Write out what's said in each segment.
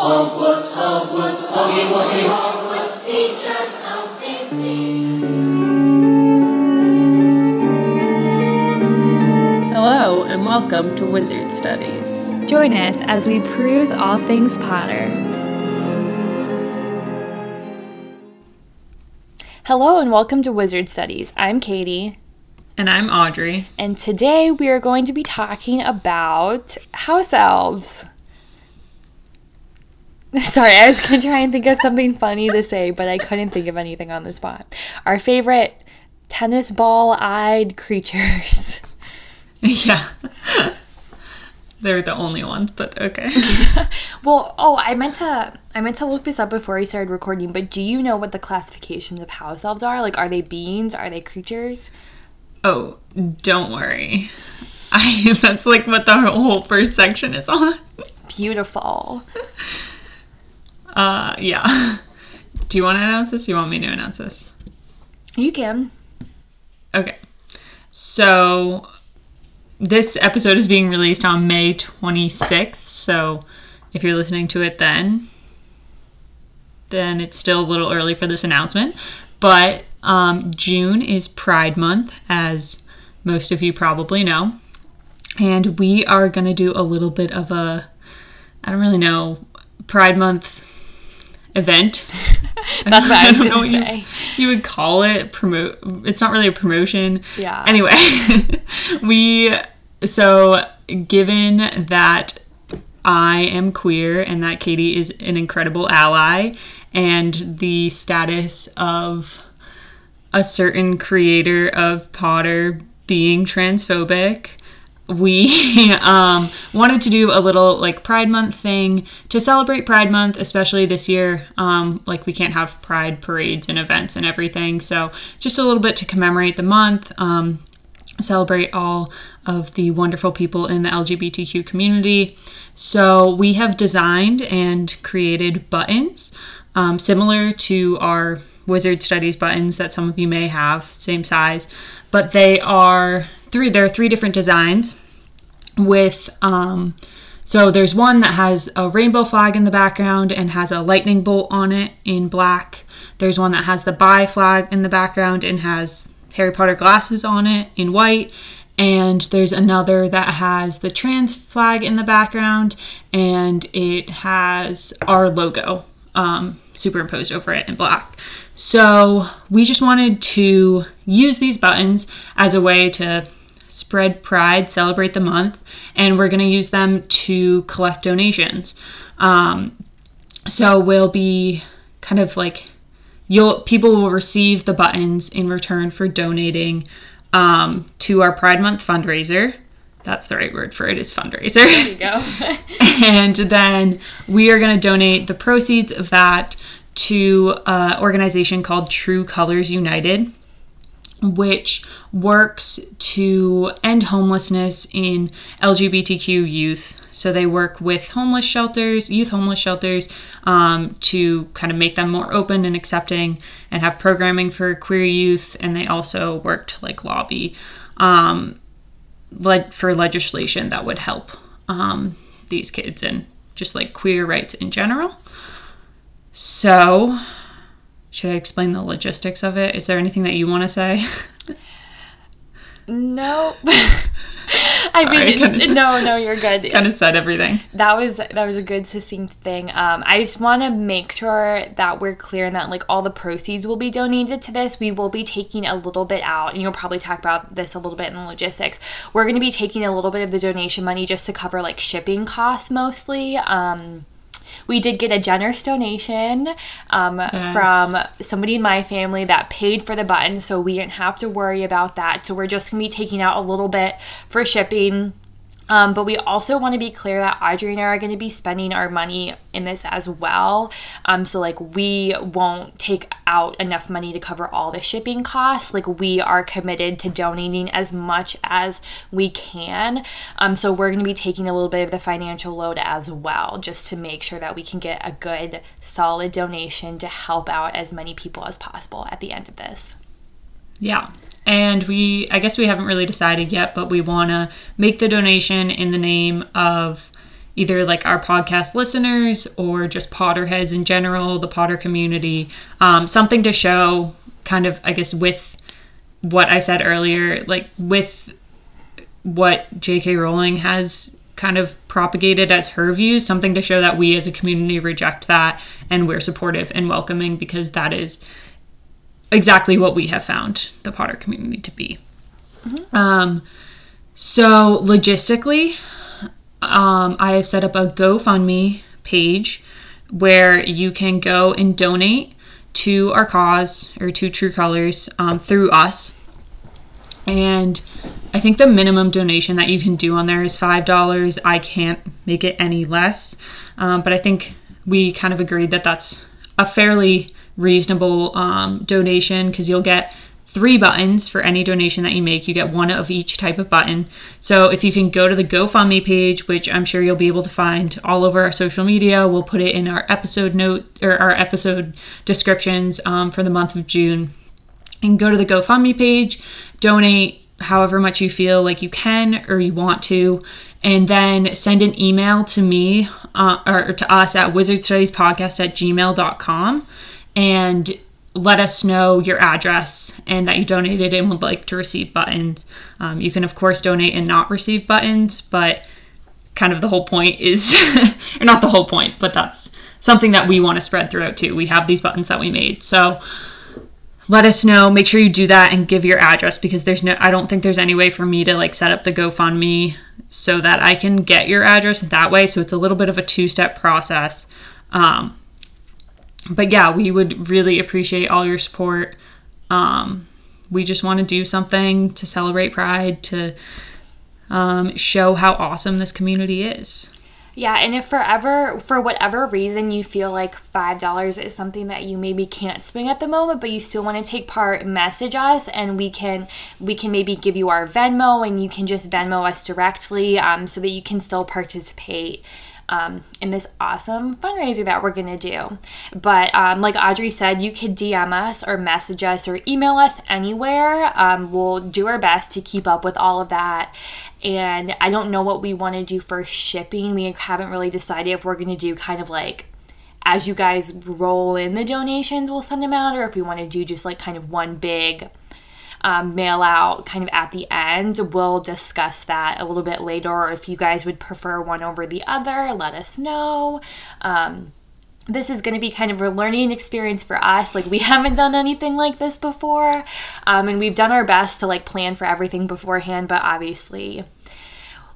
Hogwarts, Hogwarts, Hoggy Woggy Hogwarts, teach us Hello, and welcome to Wizard Studies. Join us as we peruse all things Potter. Hello, and welcome to Wizard Studies. I'm Katie, And I'm Audrey. and today we are going to be talking about house elves. Sorry, I was going to try and think of something funny to say, but I couldn't think of anything on the spot. Our favorite tennis ball eyed creatures. yeah. They're the only ones, but okay. Well, oh, I meant to I meant to look this up before we started recording, but do you know what the classifications of house elves are? Like are they beings? Are they creatures? oh, don't worry. I that's like what the whole first section is on. Beautiful. Uh yeah. Do you want to announce this? Do you want me to announce this? You can. Okay. So this episode is being released on May 26th. So if you're listening to it then, then it's still a little early for this announcement. But um, June is Pride Month, as most of you probably know. And we are going to do a little bit of a, I don't really know, Pride Month event. That's what I was don't gonna say. You, you would call it promote. It's not really a promotion. Yeah. Anyway, we so given that I am queer and that Katie is an incredible ally, and the status of a certain creator of Potter being transphobic, we um, wanted to do a little like Pride Month thing to celebrate Pride Month, especially this year. Um, like we can't have Pride parades and events and everything, so just a little bit to commemorate the month. Um, celebrate all of the wonderful people in the LGBTQ community. So, we have designed and created buttons um, similar to our Wizard Studies buttons that some of you may have, same size, but they are three, there are three different designs with um, so there's one that has a rainbow flag in the background and has a lightning bolt on it in black. There's one that has the bi flag in the background and has Harry Potter glasses on it in white. And there's another that has the trans flag in the background and it has our logo um, superimposed over it in black. So we just wanted to use these buttons as a way to spread pride, celebrate the month, and we're going to use them to collect donations. Um, so we'll be kind of like you'll people will receive the buttons in return for donating um, to our Pride Month fundraiser. That's the right word for it is fundraiser. There you go. and then we are going to donate the proceeds of that to an organization called True Colors United, which works to end homelessness in LGBTQ youth. So they work with homeless shelters, youth homeless shelters, um, to kind of make them more open and accepting, and have programming for queer youth. And they also work to like lobby, um, like for legislation that would help um, these kids and just like queer rights in general. So, should I explain the logistics of it? Is there anything that you want to say? no. I mean, kinda- no, no, you're good. kind of said everything. that was that was a good succinct thing um, i just want to make sure that we're clear and that like all the proceeds will be donated to this we will be taking a little bit out and you'll probably talk about this a little bit in the logistics we're going to be taking a little bit of the donation money just to cover like shipping costs mostly um, we did get a generous donation um, from somebody in my family that paid for the button, so we didn't have to worry about that. So we're just gonna be taking out a little bit for shipping. Um, but we also want to be clear that Audrey and I are going to be spending our money in this as well. Um, so, like, we won't take out enough money to cover all the shipping costs. Like, we are committed to donating as much as we can. Um, so, we're going to be taking a little bit of the financial load as well, just to make sure that we can get a good, solid donation to help out as many people as possible at the end of this. Yeah. And we, I guess we haven't really decided yet, but we want to make the donation in the name of either like our podcast listeners or just Potterheads in general, the Potter community, um, something to show kind of, I guess, with what I said earlier, like with what J.K. Rowling has kind of propagated as her views, something to show that we as a community reject that and we're supportive and welcoming because that is exactly what we have found the Potter community to be. Um, so logistically, um, I have set up a GoFundMe page where you can go and donate to our cause or to True Colors um, through us. And I think the minimum donation that you can do on there is $5. I can't make it any less. Um, but I think we kind of agreed that that's a fairly reasonable um, donation because you'll get three buttons for any donation that you make. You get one of each type of button. So if you can go to the GoFundMe page, which I'm sure you'll be able to find all over our social media, we'll put it in our episode note or our episode descriptions um, for the month of June. And go to the GoFundMe page, donate however much you feel like you can or you want to, and then send an email to me uh, or to us at wizardstudiespodcast at gmail.com and let us know your address and that you donated and would like to receive buttons. Um, you can, of course, donate and not receive buttons, but kind of the whole point is, or not the whole point, but that's something that we want to spread throughout too. We have these buttons that we made. So let us know. Make sure you do that and give your address because there's no, I don't think there's any way for me to like set up the GoFundMe so that I can get your address that way. So it's a little bit of a two step process. Um, but yeah, we would really appreciate all your support. Um, we just want to do something to celebrate Pride, to um, show how awesome this community is. Yeah, and if forever, for whatever reason, you feel like $5 is something that you maybe can't swing at the moment, but you still want to take part, message us and we can we can maybe give you our Venmo and you can just Venmo us directly um, so that you can still participate um, in this awesome fundraiser that we're gonna do. But um, like Audrey said, you could DM us or message us or email us anywhere. Um, we'll do our best to keep up with all of that. And I don't know what we want to do for shipping. We haven't really decided if we're gonna do kind of like as you guys roll in the donations, we'll send them out, or if we want to do just like kind of one big um, mail out kind of at the end. We'll discuss that a little bit later, or if you guys would prefer one over the other, let us know. Um, this is going to be kind of a learning experience for us. Like, we haven't done anything like this before. Um, and we've done our best to like plan for everything beforehand, but obviously,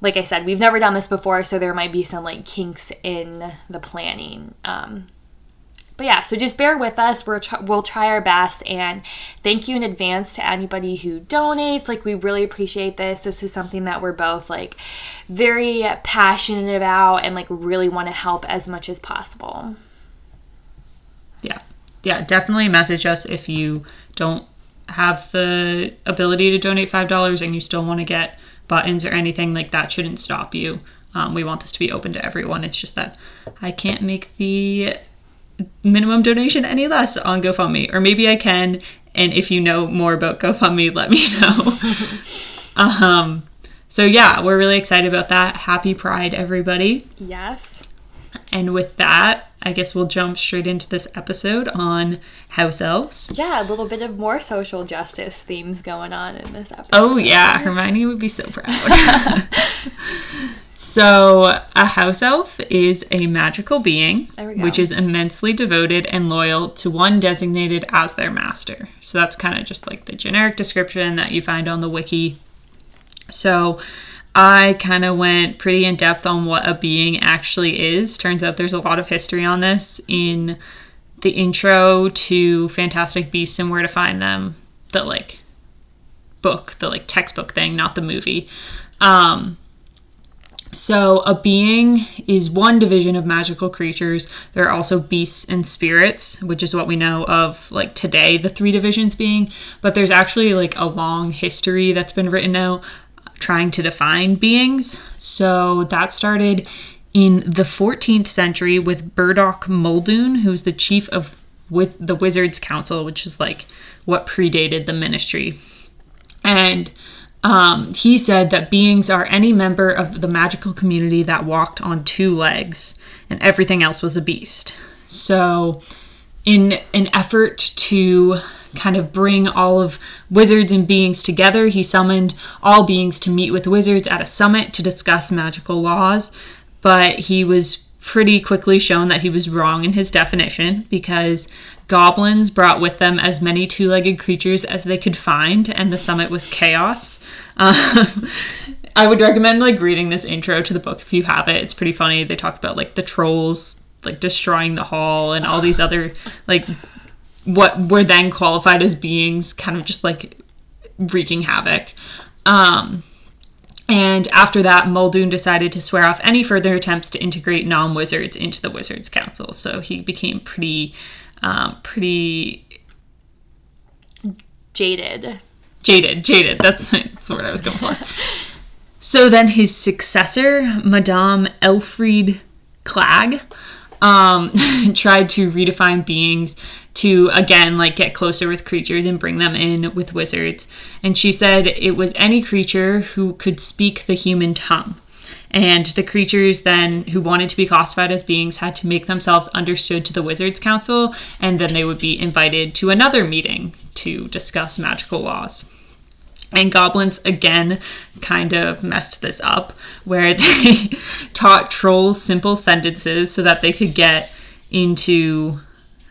like I said, we've never done this before, so there might be some like kinks in the planning. Um, but yeah, so just bear with us. We're tr- we'll try our best, and thank you in advance to anybody who donates. Like, we really appreciate this. This is something that we're both like very passionate about, and like really want to help as much as possible. Yeah. Yeah, definitely message us if you don't have the ability to donate $5 and you still want to get buttons or anything like that shouldn't stop you. Um, we want this to be open to everyone. It's just that I can't make the minimum donation any less on GoFundMe, or maybe I can. And if you know more about GoFundMe, let me know. um, so yeah, we're really excited about that. Happy Pride, everybody! Yes. And with that, I guess we'll jump straight into this episode on house elves. Yeah, a little bit of more social justice themes going on in this episode. Oh yeah, Hermione would be so proud. so, a house elf is a magical being There we go. which is immensely devoted and loyal to one designated as their master. So that's kind of just like the generic description that you find on the wiki. So, I kind of went pretty in depth on what a being actually is. Turns out there's a lot of history on this in the intro to Fantastic Beasts and Where to Find Them, the like book, the like textbook thing, not the movie. Um, so, a being is one division of magical creatures. There are also beasts and spirits, which is what we know of like today, the three divisions being. But there's actually like a long history that's been written out trying to define beings. So, that started in the 14th century with Burdock Muldoon, who's the chief of with the Wizards Council, which is like what predated the ministry. And Um, he said that beings are any member of the magical community that walked on two legs, and everything else was a beast. So, in an effort to kind of bring all of wizards and beings together, he summoned all beings to meet with wizards at a summit to discuss magical laws. But he was pretty quickly shown that he was wrong in his definition because goblins brought with them as many two legged creatures as they could find, and the summit was chaos. Um, I would recommend like reading this intro to the book if you have it. It's pretty funny. They talk about like the trolls like destroying the hall and all these other like what were then qualified as beings kind of just like wreaking havoc. Um, and after that, Muldoon decided to swear off any further attempts to integrate non wizards into the Wizards Council. So he became pretty, um, pretty Jaded. jaded. Jaded. That's, that's the word I was going for. so then his successor, Madame Elfried Clagg, um, tried to redefine beings to again like get closer with creatures and bring them in with wizards. And she said it was any creature who could speak the human tongue. And the creatures then who wanted to be classified as beings had to make themselves understood to the Wizards Council, and then they would be invited to another meeting to discuss magical laws. And goblins again kind of messed this up, where they taught trolls simple sentences so that they could get into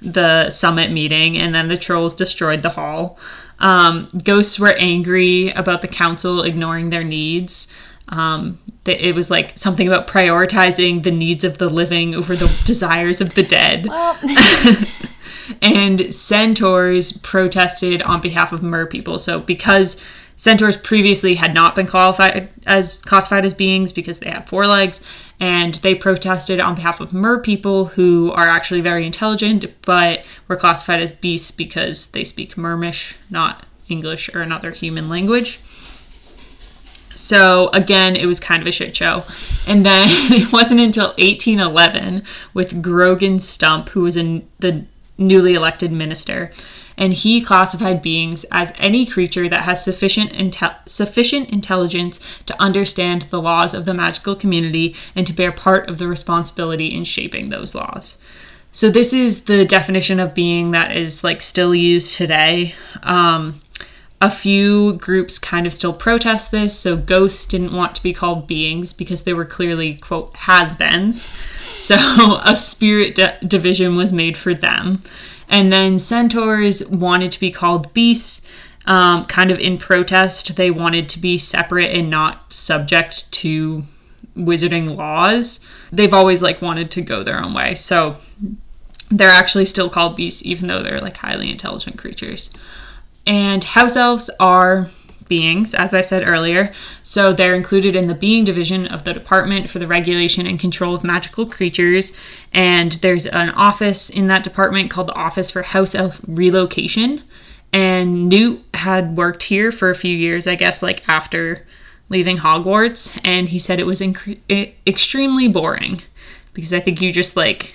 the summit meeting, and then the trolls destroyed the hall. Um, ghosts were angry about the council ignoring their needs. Um, it was like something about prioritizing the needs of the living over the desires of the dead. Well, and centaurs protested on behalf of mer people. So because centaurs previously had not been qualified as classified as beings because they have four legs, and they protested on behalf of mer people who are actually very intelligent, but were classified as beasts because they speak mermish, not English or another human language. So again, it was kind of a shit show. And then it wasn't until 1811 with Grogan Stump, who was in the newly elected minister, and he classified beings as any creature that has sufficient intel- sufficient intelligence to understand the laws of the magical community and to bear part of the responsibility in shaping those laws. So this is the definition of being that is like still used today. Um, a few groups kind of still protest this. So ghosts didn't want to be called beings because they were clearly quote has-beens. So a spirit di- division was made for them. And then centaurs wanted to be called beasts, um, kind of in protest. They wanted to be separate and not subject to wizarding laws. They've always like wanted to go their own way. So they're actually still called beasts, even though they're like highly intelligent creatures. And house elves are beings, as I said earlier. So they're included in the being division of the Department for the Regulation and Control of Magical Creatures. And there's an office in that department called the Office for House Elf Relocation. And Newt had worked here for a few years, I guess, like after leaving Hogwarts. And he said it was inc- extremely boring because I think you just like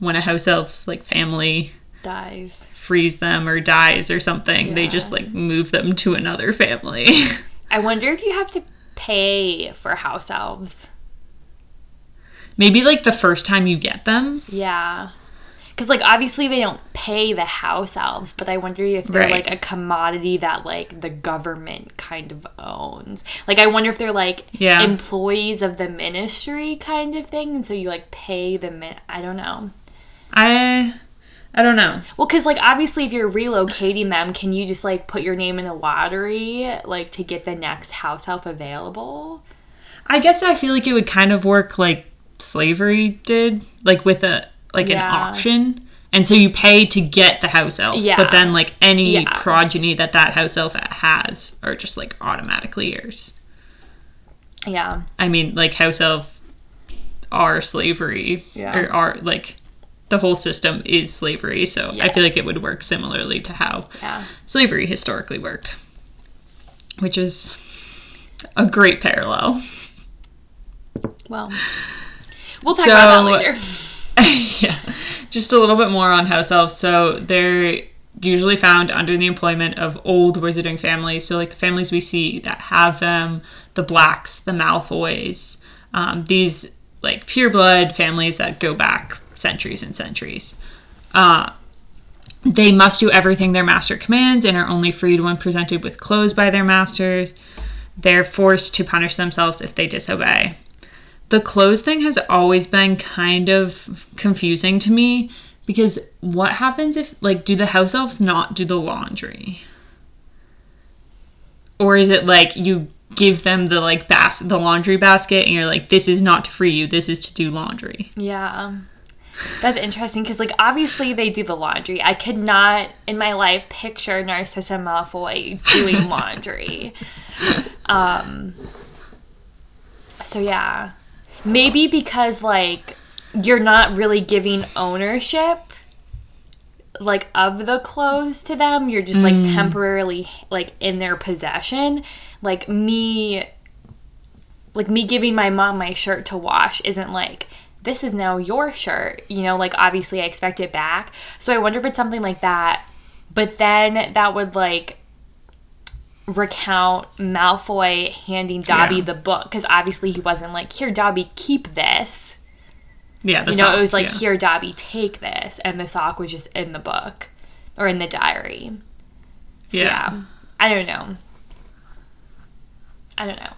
when a house elf's like family dies. frees them or dies or something, they just like move them to another family. I wonder if you have to pay for house elves. Maybe like the first time you get them. Yeah. Because, like, obviously they don't pay the house elves, but I wonder if they're Right. like a commodity that, like, the government kind of owns. Like, I wonder if they're like Yeah. employees of the ministry kind of thing. And so you, like, pay the min. I don't know. I I don't know. Well, because, like, obviously if you're relocating them, can you just, like, put your name in a lottery, like, to get the next house elf available? I guess I feel like it would kind of work like slavery did, like with a like Yeah. an auction. And so you pay to get the house elf, Yeah. but then like any Yeah. progeny that that house elf has are just like automatically yours. Yeah. I mean, like house elf are slavery, Yeah. or are like the whole system is slavery. So I feel like it would work similarly to how Yeah. slavery historically worked, which is a great parallel. Well, we'll talk about that So- later. yeah, just a little bit more on house elves. So they're usually found under the employment of old wizarding families. So, like the families we see that have them, the Blacks, the Malfoys, um, these like pureblood families that go back centuries and centuries. Uh, they must do everything their master commands and are only freed when presented with clothes by their masters. They're forced to punish themselves if they disobey. The clothes thing has always been kind of confusing to me because what happens if, like, do the house elves not do the laundry? Or is it like you give them the like bas- the laundry basket and you're like this is not to free you this is to do laundry Yeah. That's interesting because, like, obviously they do the laundry. I could not, in my life, picture Narcissa Malfoy doing laundry. um. So yeah, maybe because like you're not really giving ownership, like of the clothes to them. You're just like temporarily like in their possession. Like me like me giving my mom my shirt to wash isn't like this is now your shirt you know like obviously i expect it back. So i wonder if it's something like that but then that would like recount malfoy handing dobby Yeah. the book because obviously he wasn't like here dobby keep this. Yeah the you know sock, it was like yeah. here dobby take this. And the sock was just in the book or in the diary. So, Yeah. yeah. I don't know. I don't know.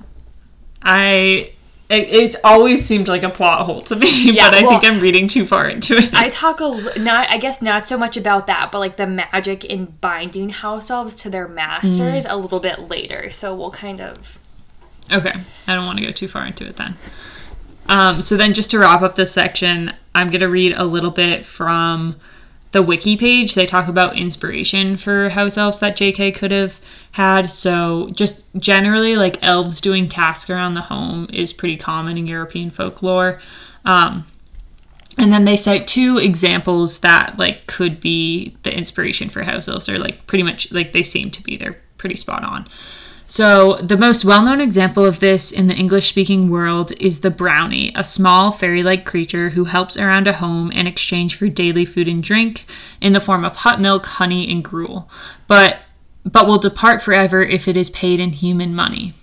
I it, it's always seemed like a plot hole to me, Yeah, but I well- think I'm reading too far into it. I talk a not I guess not so much about that, but like the magic in binding house elves to their masters Mm. a little bit later. So we'll kind of okay, I don't want to go too far into it then. Um, so then, just to wrap up this section, I'm gonna read a little bit from the wiki page. They talk about inspiration for house elves that J.K. could have had. So just generally, like elves doing tasks around the home is pretty common in European folklore. Um, And then they cite two examples that like could be the inspiration for house elves, or like pretty much like they seem to be. They're pretty spot on. So the most well-known example of this in the English-speaking world is the brownie, a small fairy-like creature who helps around a home in exchange for daily food and drink in the form of hot milk, honey, and gruel, but but will depart forever if it is paid in human money.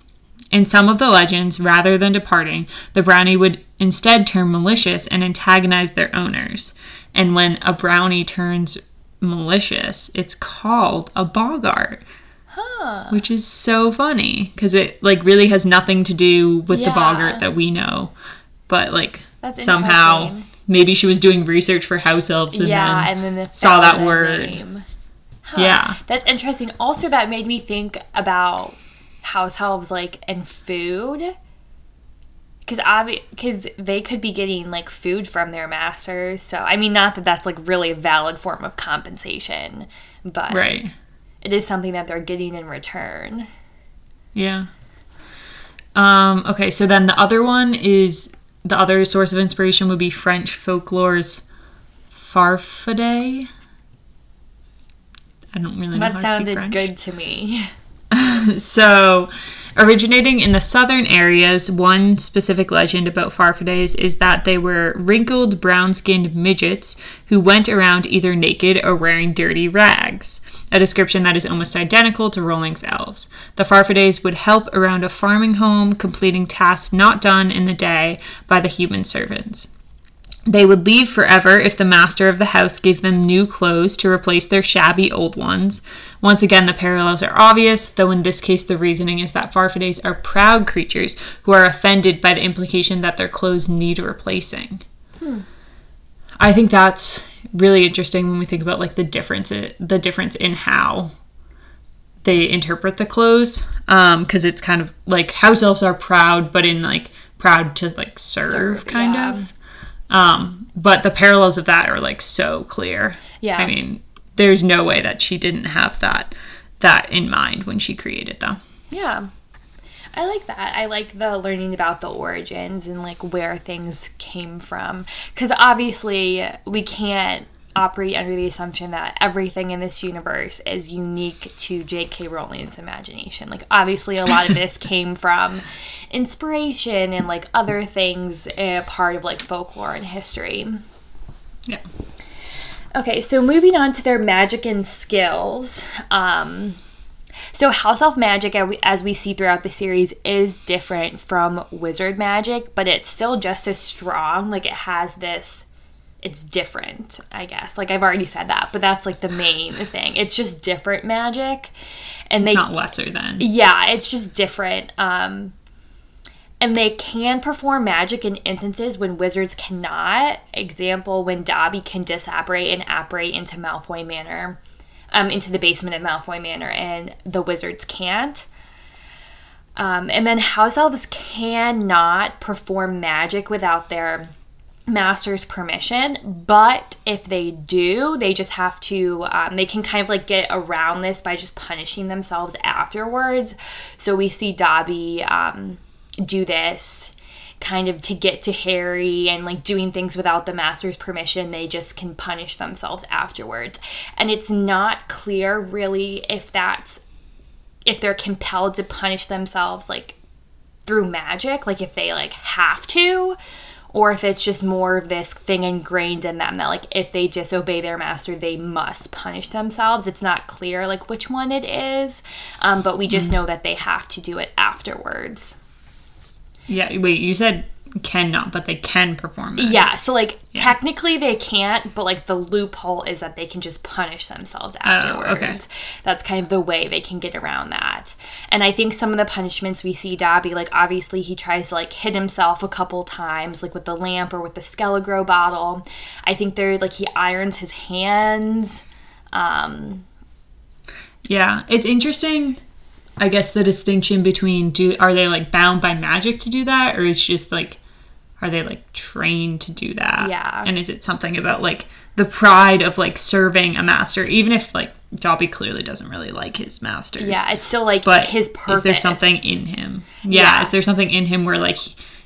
In some of the legends, rather than departing, the brownie would instead turn malicious and antagonize their owners. And when a brownie turns malicious, it's called a boggart. Which is so funny because it like really has nothing to do with the Yeah. boggart that we know, but like That's somehow maybe she was doing research for house elves and yeah, then and then the saw that word. Huh. Yeah. That's interesting. Also, that made me think about house elves like and food. Because because they could be getting like food from their masters. So I mean, not that that's like really a valid form of compensation, but right. It is something that they're getting in return. Yeah. Um, okay, so then the other one is the other source of inspiration would be French folklore's Farfadet. I don't really know That how to speak sounded good to me. So, originating in the southern areas, one specific legend about Farfadets is that they were wrinkled, brown skinned midgets who went around either naked or wearing dirty rags, a description that is almost identical to Rowling's elves. The Farfadets would help around a farming home, completing tasks not done in the day by the human servants. They would leave forever if the master of the house gave them new clothes to replace their shabby old ones. Once again, the parallels are obvious, though in this case, the reasoning is that Farfadets are proud creatures who are offended by the implication that their clothes need replacing. Hmm. I think that's really interesting when we think about like the difference, the difference in how they interpret the clothes, um, because it's kind of like house elves are proud, but in like proud to like serve, Serve, kind yeah. of. Um, but the parallels of that are like so clear. Yeah. I mean, there's no way that she didn't have that that in mind when she created them. Yeah. I like that. I like the learning about the origins and like where things came from. Because obviously, we can't operate under the assumption that everything in this universe is unique to J.K. Rowling's imagination. Like, obviously, a lot of this came from inspiration and like other things, uh, part of like folklore and history. Yeah. Okay, so moving on to their magic and skills. Um, so house elf magic, as we- as we see throughout the series, is different from wizard magic, but it's still just as strong. Like it has this. It's different, I guess. Like I've already said that, but that's like the main thing. It's just different magic, and they It's not lesser than. yeah, it's just different. Um, and they can perform magic in instances when wizards cannot. Example, when Dobby can disapparate and apparate into Malfoy Manor, um, into the basement of Malfoy Manor, and the wizards can't. Um, and then house elves cannot perform magic without their master's permission but if they do they just have to um, they can kind of like get around this by just punishing themselves afterwards. So we see dobby um, do this kind of to get to harry and like doing things without the master's permission they just can punish themselves afterwards. And it's not clear really if that's if they're compelled to punish themselves like through magic like if they like have to or if it's just more of this thing ingrained in them that like if they disobey their master they must punish themselves. It's not clear like which one it is um, but we just know that they have to do it afterwards. Yeah, wait, you said cannot, but they can perform it. yeah so like technically they can't but like the loophole is that they can just punish themselves afterwards Oh, okay. that's kind of the way they can get around that and i think some of the punishments we see dobby like obviously he tries to like hit himself a couple times like with the lamp or with the Skele-Gro bottle i think they're like he irons his hands um Yeah, it's interesting. I guess the distinction between do are they like bound by magic to do that, or it's just like are they like trained to do that? Yeah. And is it something about like the pride of like serving a master, even if like Dobby clearly doesn't really like his masters? yeah it's still like but his purpose is there something in him? Yeah, Yeah. is there something in him where like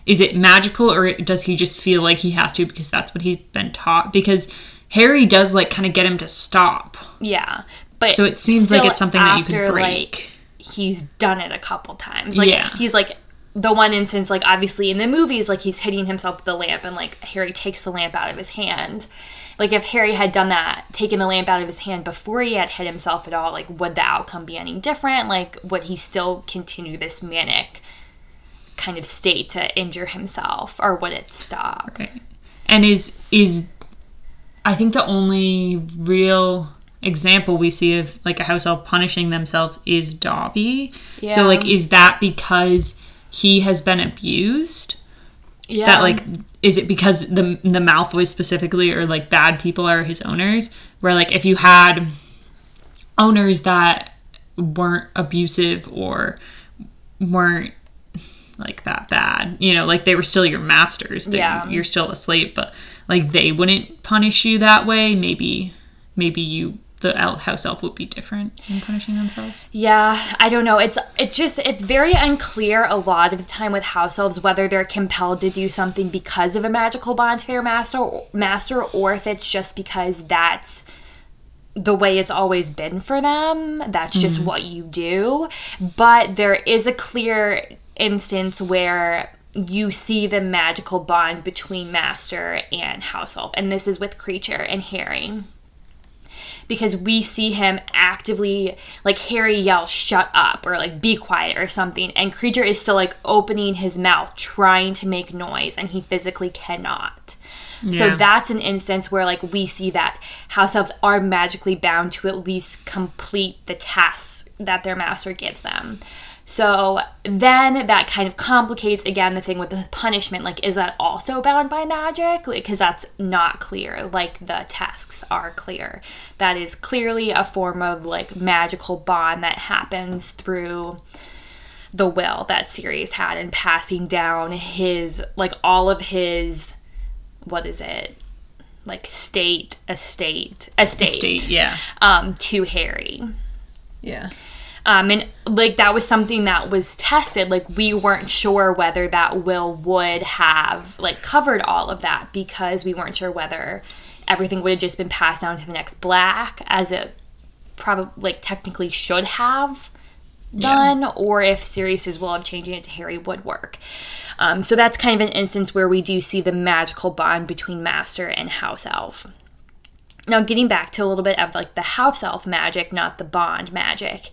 is it magical or does he just feel like he has to because that's what he's been taught? Because Harry does like kind of get him to stop. yeah but So it seems like it's something that you after, can break. like he's done it a couple times like Yeah. he's like the one instance like obviously in the movies like he's hitting himself with the lamp and like harry takes the lamp out of his hand like if harry had done that taken the lamp out of his hand before he had hit himself at all like would the outcome be any different like would he still continue this manic kind of state to injure himself or would it stop Right. And is is I think the only real example we see of like a house elf punishing themselves is Dobby. Yeah. So like is that because he has been abused? yeah That like is it because the the Malfoys specifically or like bad people are his owners? Where like if you had owners that weren't abusive or weren't like that bad, you know, like they were still your masters. They- Yeah. You're still a slave, but like they wouldn't punish you that way. Maybe maybe you the house elf would be different in punishing themselves. Yeah, I don't know. It's it's just it's very unclear a lot of the time with house elves whether they're compelled to do something because of a magical bond to their master master or if it's just because that's the way it's always been for them. That's just mm-hmm. what you do. But there is a clear instance where you see the magical bond between master and house elf and this is with Kreacher and harry because we see him actively like Harry yell shut up or like be quiet or something and Kreacher is still like opening his mouth trying to make noise and he physically cannot. So that's an instance where like we see that house elves are magically bound to at least complete the tasks that their master gives them. So then that kind of complicates again the thing with the punishment. Like, is that also bound by magic? Because that's not clear. Like, the tasks are clear. That is clearly a form of like magical bond that happens through the will that Sirius had in passing down his, like, all of his, what is it? Like, state, estate, estate, State, yeah. um, to Harry. Yeah. Um, and like that was something that was tested. Like we weren't sure whether that will would have like covered all of that because we weren't sure whether everything would have just been passed down to the next black as it probably like technically should have done, or if Sirius's will of changing it to Harry would work. Um, so that's kind of an instance where we do see the magical bond between Master and House Elf. Now, getting back to a little bit of like the house elf magic, not the bond magic.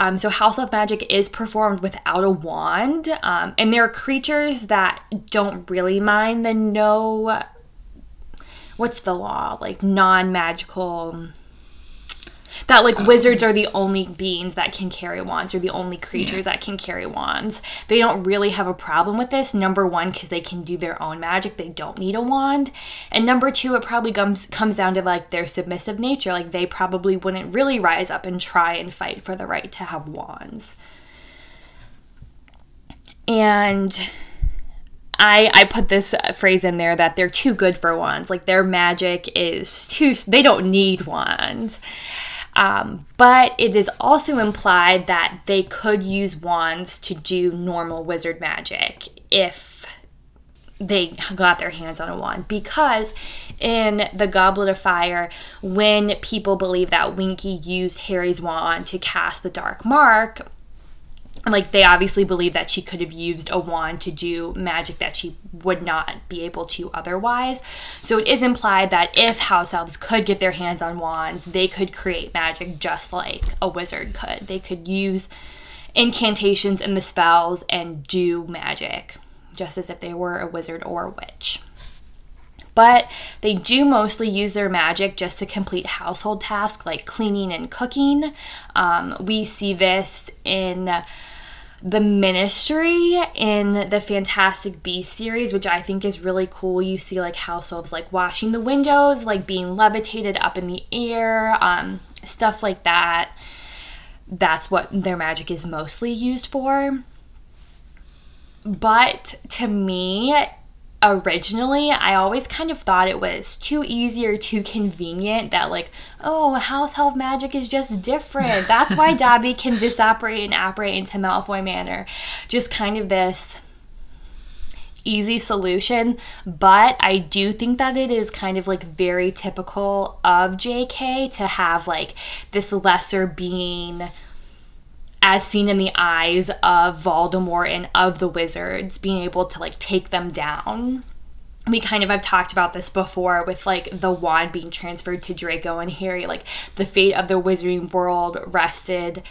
Um, so, house elf magic is performed without a wand, um, and there are creatures that don't really mind the no. What's the law? Like non magical that like oh. wizards are the only beings that can carry wands or the only creatures that can carry wands. They don't really have a problem with this. Number one, because they can do their own magic, they don't need a wand. And number two, it probably comes comes down to like their submissive nature. Like they probably wouldn't really rise up and try and fight for the right to have wands. And I, I put this phrase in there that they're too good for wands. Like their magic is too, they don't need wands. Um, but it is also implied that they could use wands to do normal wizard magic if they got their hands on a wand. Because in the goblet of fire when people believe that winky used harry's wand to cast the dark mark like they obviously believe that she could have used a wand to do magic that she would not be able to otherwise. So it is implied that if house elves could get their hands on wands, they could create magic just like a wizard could. They could use incantations and the spells and do magic just as if they were a wizard or a witch. But they do mostly use their magic just to complete household tasks like cleaning and cooking. Um, we see this in the ministry in the Fantastic Beast series, which I think is really cool. You see like house elves like washing the windows, like being levitated up in the air, um, stuff like that. That's what their magic is mostly used for. But to me, originally I always kind of thought it was too easy or too convenient that like, oh, house elf magic is just different. That's why Dobby can disapparate and apparate into Malfoy Manor. Just kind of this easy solution, but I do think that it is kind of like very typical of JK to have like this lesser being as seen in the eyes of Voldemort and of the wizards, being able to like take them down. We kind of have talked about this before with like the wand being transferred to Draco and Harry. Like the fate of the wizarding world rested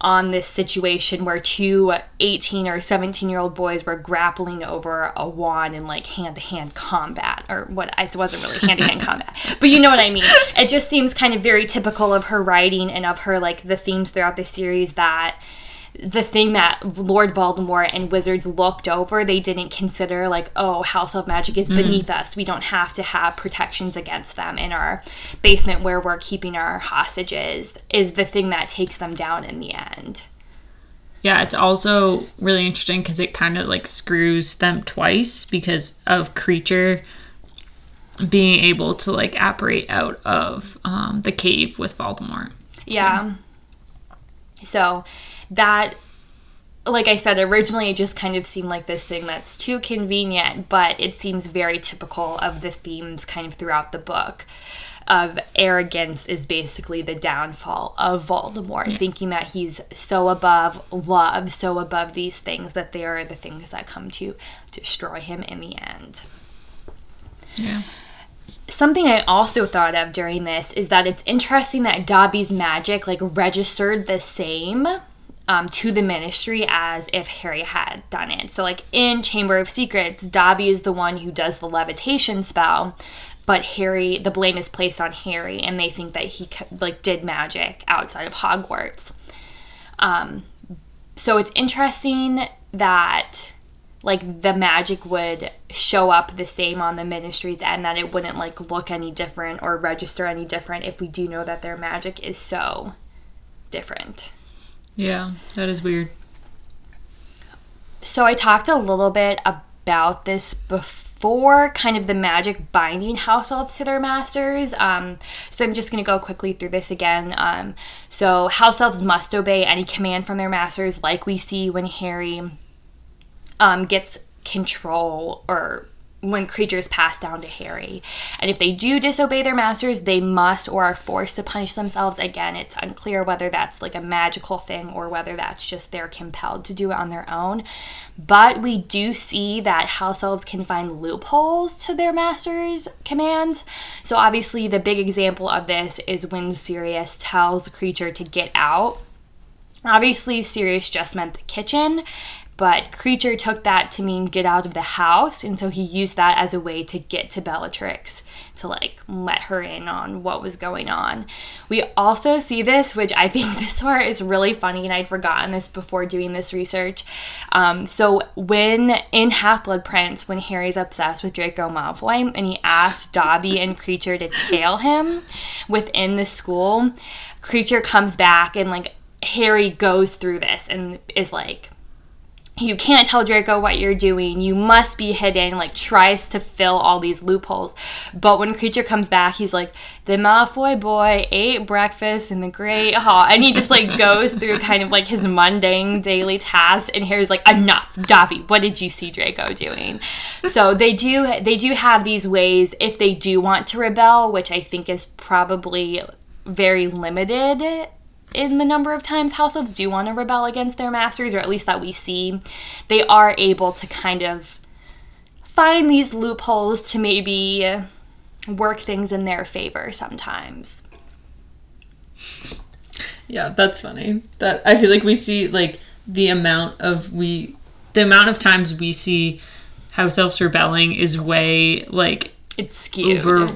on this situation where two 18 or 17 year old boys were grappling over a wand in like hand to hand combat or what it wasn't really hand to hand combat but you know what i mean. It just seems kind of very typical of her writing and of her like the themes throughout the series that the thing that Lord Voldemort and wizards looked over, they didn't consider like, oh, House elf Magic is beneath mm. us. We don't have to have protections against them in our basement where we're keeping our hostages, is the thing that takes them down in the end. Yeah, it's also really interesting because it kind of like screws them twice because of Kreacher being able to like apparate out of um, the cave with Voldemort. Yeah. So that like I said, originally it just kind of seemed like this thing that's too convenient, but it seems very typical of the themes kind of throughout the book. Of arrogance is basically the downfall of Voldemort, yeah. thinking that he's so above love, so above these things that they are the things that come to destroy him in the end. Yeah. Something I also thought of during this is that it's interesting that Dobby's magic like registered the same um, to the ministry as if Harry had done it. So, like in Chamber of Secrets, Dobby is the one who does the levitation spell, but Harry, the blame is placed on Harry, and they think that he like did magic outside of Hogwarts. Um, so it's interesting that like the magic would show up the same on the ministries and that it wouldn't like look any different or register any different if we do know that their magic is so different. Yeah, that is weird. So I talked a little bit about this before, kind of the magic binding house elves to their masters. Um, so I'm just going to go quickly through this again. Um, so house elves must obey any command from their masters, like we see when Harry um, gets control or when Kreacher's pass down to Harry. And if they do disobey their masters, they must or are forced to punish themselves. Again, it's unclear whether that's like a magical thing or whether that's just they're compelled to do it on their own. But we do see that house elves can find loopholes to their masters' commands. So obviously, the big example of this is when Sirius tells a Kreacher to get out. Obviously, Sirius just meant the kitchen, but Kreacher took that to mean get out of the house, and so he used that as a way to get to Bellatrix to like let her in on what was going on. We also see this, which I think this part is really funny, and I'd forgotten this before doing this research. Um, so when in Half Blood Prince, when Harry's obsessed with Draco Malfoy, and he asks Dobby and Kreacher to tail him within the school, Kreacher comes back and like Harry goes through this and is like you can't tell Draco what you're doing. You must be hidden. Like tries to fill all these loopholes. But when Kreacher comes back, he's like, the Malfoy boy ate breakfast in the Great Hall, and he just like goes through kind of like his mundane daily tasks. And Harry's like, enough, Dobby. What did you see Draco doing? So they do they do have these ways if they do want to rebel, which I think is probably very limited in the number of times house elves do want to rebel against their masters, or at least that we see, they are able to kind of find these loopholes to maybe work things in their favor sometimes. Yeah, that's funny. That I feel like we see like the amount of we the amount of times we see house elves rebelling is way like it's skewed. Over,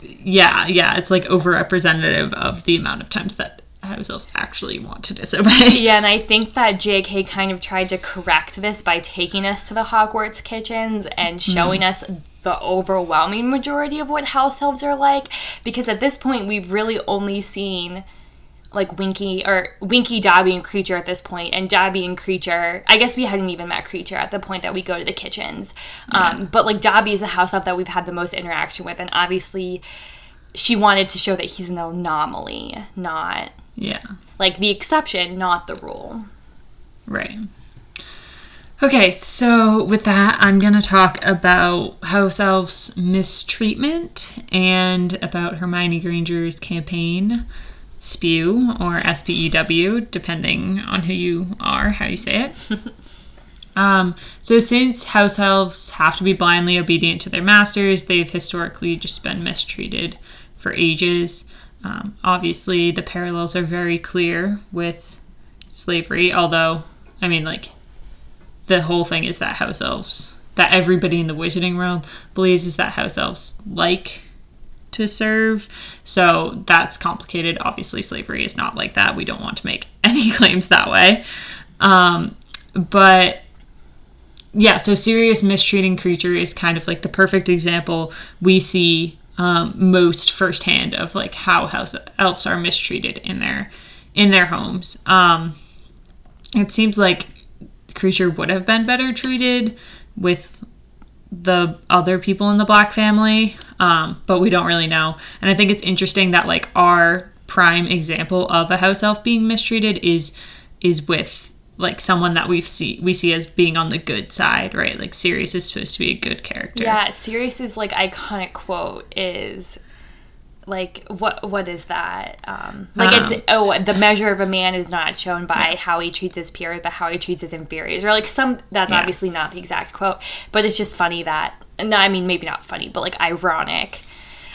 yeah, yeah, it's like over representative of the amount of times that house elves actually want to disobey. Yeah, and I think that JK kind of tried to correct this by taking us to the Hogwarts kitchens and mm-hmm. showing mm. us the overwhelming majority of what house elves are like. Because at this point, we've really only seen like Winky or Winky, Dobby, and Kreacher at this point, and Dobby and Kreacher. I guess we hadn't even met Kreacher at the point that we go to the kitchens. Yeah. Um, but like Dobby is the house elf that we've had the most interaction with, and obviously, she wanted to show that he's an anomaly, not yeah. Like the exception, not the rule. Right. Okay, so with that, I'm going to talk about House Elf's mistreatment and about Hermione Granger's campaign, SPEW or S P E W, depending on who you are, how you say it. um, so, since House Elves have to be blindly obedient to their masters, they've historically just been mistreated for ages. Um, obviously, the parallels are very clear with slavery, although, I mean, like, the whole thing is that house elves, that everybody in the wizarding world believes is that house elves like to serve. So that's complicated. Obviously, slavery is not like that. We don't want to make any claims that way. Um, but yeah, so Sirius mistreating Kreacher is kind of like the perfect example we see um, most firsthand of like how house elves are mistreated in their in their homes. Um, it seems like Kreacher would have been better treated with the other people in the black family, um, but we don't really know. And I think it's interesting that like our prime example of a house elf being mistreated is is with like someone that we've see we see as being on the good side, right? Like Sirius is supposed to be a good character. Yeah, Sirius's like iconic quote is like what what is that? Um like um, it's oh the measure of a man is not shown by yeah. how he treats his peers, but how he treats his inferiors. Or like some that's yeah. obviously not the exact quote, but it's just funny that no, I mean maybe not funny, but like ironic.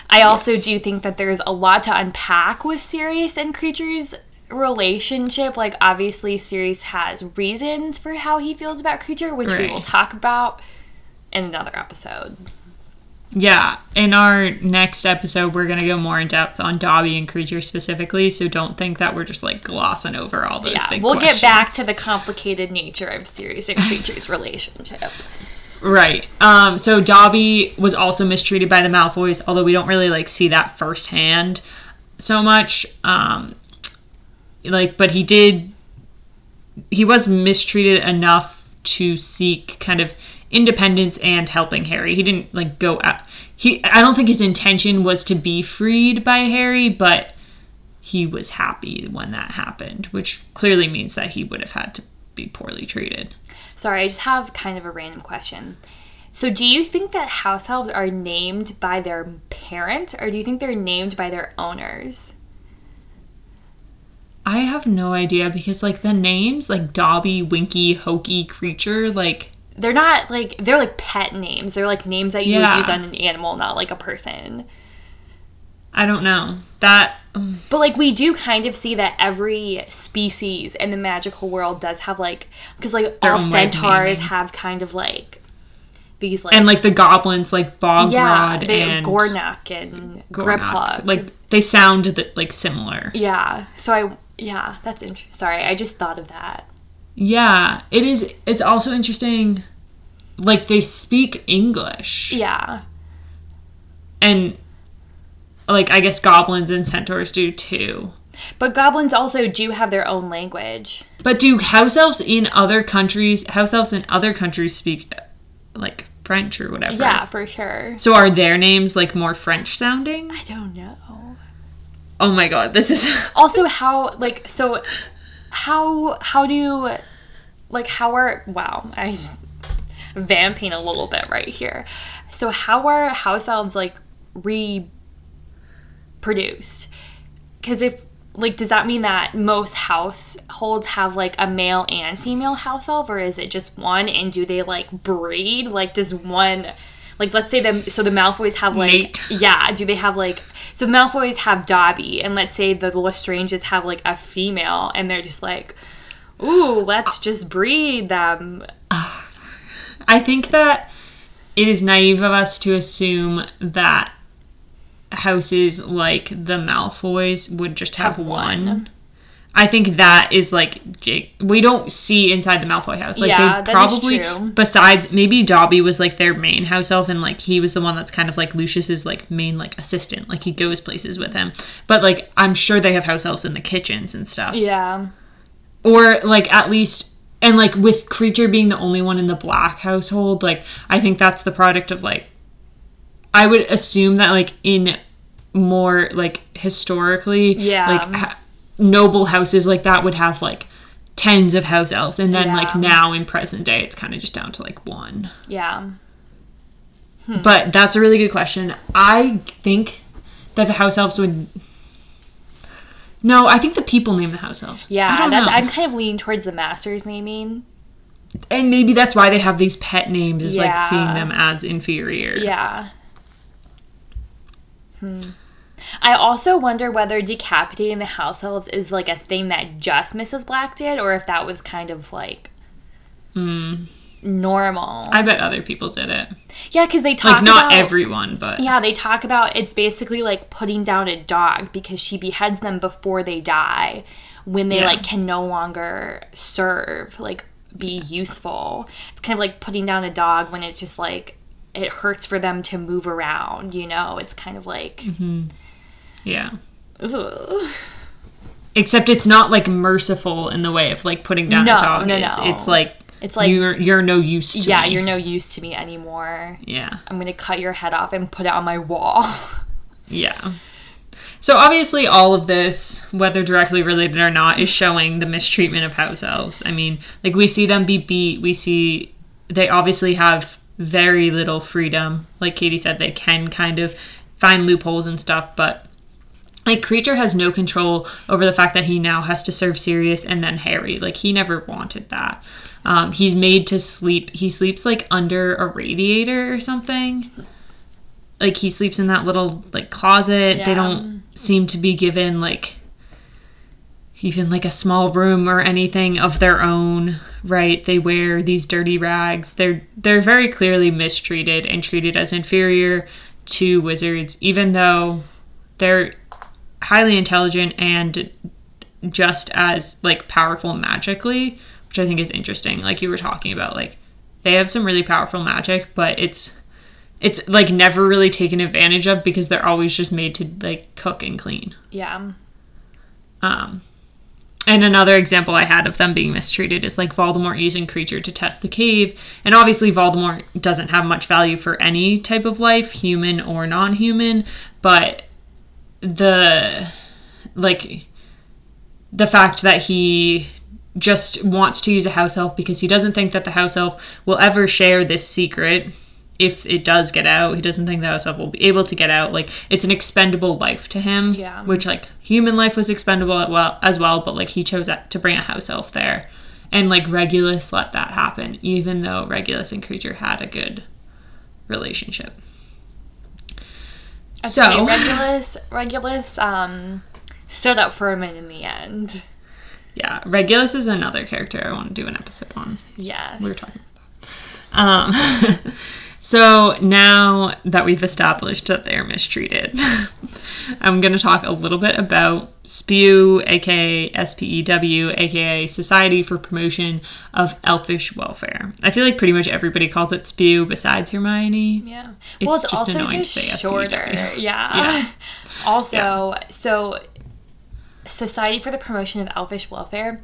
I also yes. do think that there's a lot to unpack with Sirius and Kreacher's relationship, like obviously Sirius has reasons for how he feels about Kreacher, which right. we will talk about in another episode. Yeah, in our next episode, we're gonna go more in depth on Dobby and Kreacher specifically. So don't think that we're just like glossing over all those. Yeah, big we'll questions. get back to the complicated nature of Sirius and Kreacher's relationship. Right. Um, so Dobby was also mistreated by the Malfoys, although we don't really like see that firsthand so much. Um, like but he did he was mistreated enough to seek kind of independence and helping Harry. He didn't like go out. He I don't think his intention was to be freed by Harry, but he was happy when that happened, which clearly means that he would have had to be poorly treated. Sorry, I just have kind of a random question. So, do you think that house elves are named by their parents, or do you think they're named by their owners? I have no idea because like the names like Dobby, Winky, Hokey, Kreacher, like They're not like they're like pet names. They're like names that you Yeah. would use on an animal, not like a person. I don't know. That But like we do kind of see that every species in the magical world does have like because like Their all own way of centaurs have kind of like these like and like the goblins like Bogrod yeah, they and Gornak and Gornak. Griphook. Like they sound th- like similar. yeah. So I yeah, that's interesting. Sorry, I just thought of that. Yeah, it is it's also interesting like they speak English. Yeah. And like I guess goblins and centaurs do too. But goblins also do have their own language. But do house elves in other countries, house elves in other countries speak like French or whatever? Yeah, for sure. So are their names like more French sounding? I don't know. Oh my god, this is Also how like so how how do you like how are wow, I just vamping a little bit right here. So how are house elves like reproduced? Cuz if like does that mean that most households have like a male and female house elf or is it just one and do they like breed? Like does one like let's say them so the Malfoys have like Mate. yeah, do they have like so the Malfoys have Dobby and let's say the Lestranges have like a female and they're just like ooh, let's just breed them. I think that it is naive of us to assume that houses like the Malfoys would just have, Have one. one. I think that is like Jake. We don't see inside the Malfoy house. Like Yeah, they that is probably true. besides maybe Dobby was like their main house elf and like he was the one that's kind of like Lucius's like main like assistant. Like he goes places with him. But like I'm sure they have house elves in the kitchens and stuff. Yeah. or like at least and like with Kreacher being the only one in the black household like i think that's the product of like i would assume that like in more like historically Yeah. like ha- noble houses like that would have like tens of house elves and then like now in present day it's kind of just down to like one Yeah. but that's a really good question i think that the house elves would no i think the people name the house elves I Yeah, don't know. I'm kind of leaning towards the masters naming. and maybe that's why they have these pet names is like seeing them as inferior Yeah. Hmm. I also wonder whether decapitating the house elves is like a thing that just Mrs. Black did, or if that was kind of like mm. normal. i bet other people did it yeah, because they talk like not about, everyone but Yeah, they talk about it's basically like putting down a dog because she beheads them before they die when they Yeah. like can no longer serve, like be useful. It's kind of like putting down a dog when it just like it hurts for them to move around, you know? It's kind of like Mm-hmm. Yeah ugh. except it's not like merciful in the way of like putting down No, a dog no, is. no. it's like It's like you're you're no use to me. yeah, me. you're no use to me anymore. yeah I'm going to cut your head off and put it on my wall. Yeah. So obviously, all of this, whether directly related or not, is showing the mistreatment of house elves. I mean, like we see them be beat. We see they obviously have very little freedom. Like Katie said, they can kind of find loopholes and stuff, but like Kreacher has no control over the fact that he now has to serve Sirius and then Harry. Like he never wanted that. Um, he's made to sleep. He sleeps like under a radiator or something like he sleeps in that little like closet they don't seem to be given like even like a small room or anything of their own right they wear these dirty rags they're they're very clearly mistreated and treated as inferior to wizards even though they're highly intelligent and just as like powerful magically which i think is interesting like you were talking about like they have some really powerful magic but it's it's like never really taken advantage of because they're always just made to like cook and clean. yeah. Um, and another example I had of them being mistreated is like Voldemort using Kreacher to test the cave. And obviously, Voldemort doesn't have much value for any type of life, human or non human, but the like the fact that he just wants to use a house elf because he doesn't think that the house elf will ever share this secret if it does get out, he doesn't think the house elf will be able to get out. Like it's an expendable life to him. Yeah. Which like human life was expendable as well, but like he chose to bring a house elf there. And like Regulus let that happen, even though Regulus and Kreacher had a good relationship. Okay, So Regulus, Regulus, um, stood up for him in the end. yeah, Regulus is another character I want to do an episode on. Yes. We were talking about that. Um, so now that we've established that they're mistreated, I'm going to talk a little bit about SPEW, aka SPEW, aka Society for Promotion of Elfish Welfare. I feel like pretty much everybody calls it SPEW besides Hermione. Yeah. It's well, it's just also annoying to just say shorter. SPEW. Yeah. Yeah. also, so Society for the Promotion of Elfish Welfare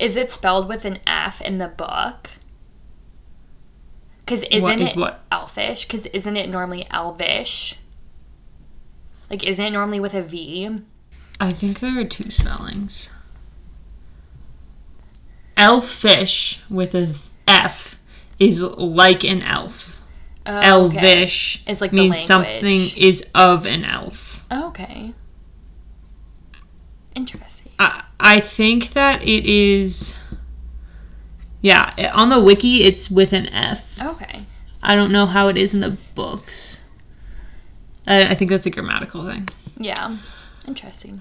is it spelled with an F in the book? Because isn't is it what? elfish? Because isn't it normally elvish? Like, isn't it normally with a V? I think there are two spellings. Elfish with a F is like an elf. Oh, okay. Elvish It's like the means something is of an elf. Oh, okay. Interesting. I, I think that it is. Yeah, on the wiki it's with an F. Okay. I don't know how it is in the books. I, I think that's a grammatical thing. Yeah. Interesting.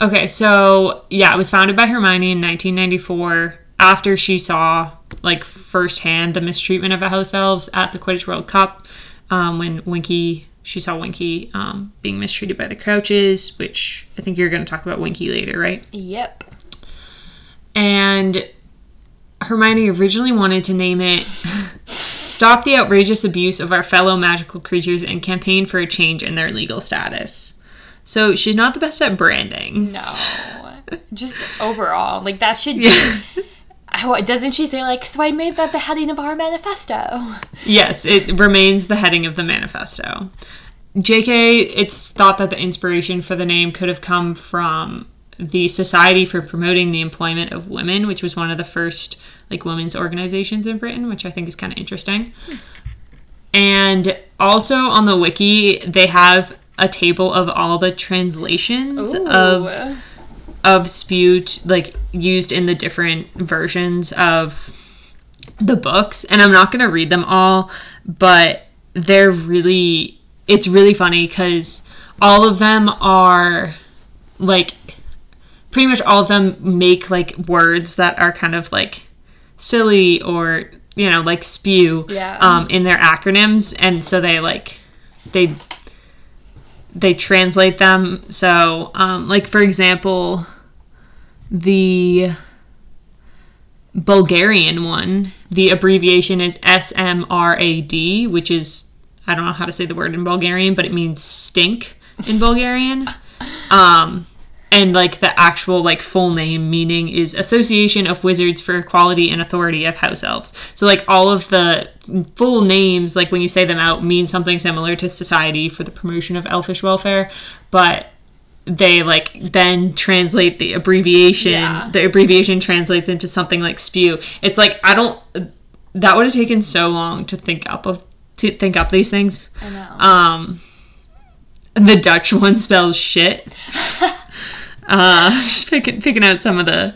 Okay, so yeah, it was founded by Hermione in 1994 after she saw like firsthand the mistreatment of the house elves at the Quidditch World Cup um, when Winky she saw Winky um, being mistreated by the Crouches, which I think you're going to talk about Winky later, right? Yep. And Hermione originally wanted to name it Stop the Outrageous Abuse of Our Fellow Magical Creatures and Campaign for a Change in Their Legal Status. So she's not the best at branding. No. Just overall. Like, that should be. Yeah. Oh, doesn't she say, like, so I made that the heading of our manifesto? Yes, it remains the heading of the manifesto. JK, it's thought that the inspiration for the name could have come from the Society for Promoting the Employment of Women, which was one of the first like women's organizations in Britain, which I think is kind of interesting. And also on the wiki, they have a table of all the translations of of spewed like used in the different versions of the books and i'm not going to read them all but they're really it's really funny because all of them are like pretty much all of them make like words that are kind of like silly or you know like spew Yeah. um, in their acronyms. And so they like they they translate them. So um, like for example the bulgarian one the abbreviation is smrad which is i don't know how to say the word in bulgarian but it means stink in bulgarian. Um and like the actual like full name meaning is association of wizards for equality and authority of house elves so like all of the full names like when you say them out mean something similar to society for the promotion of elfish welfare but they like then translate the abbreviation Yeah. the abbreviation translates into something like spew it's like i don't that would have taken so long to think up of to think up these things I know. um, the Dutch one spells shit. uh, just picking picking out some of the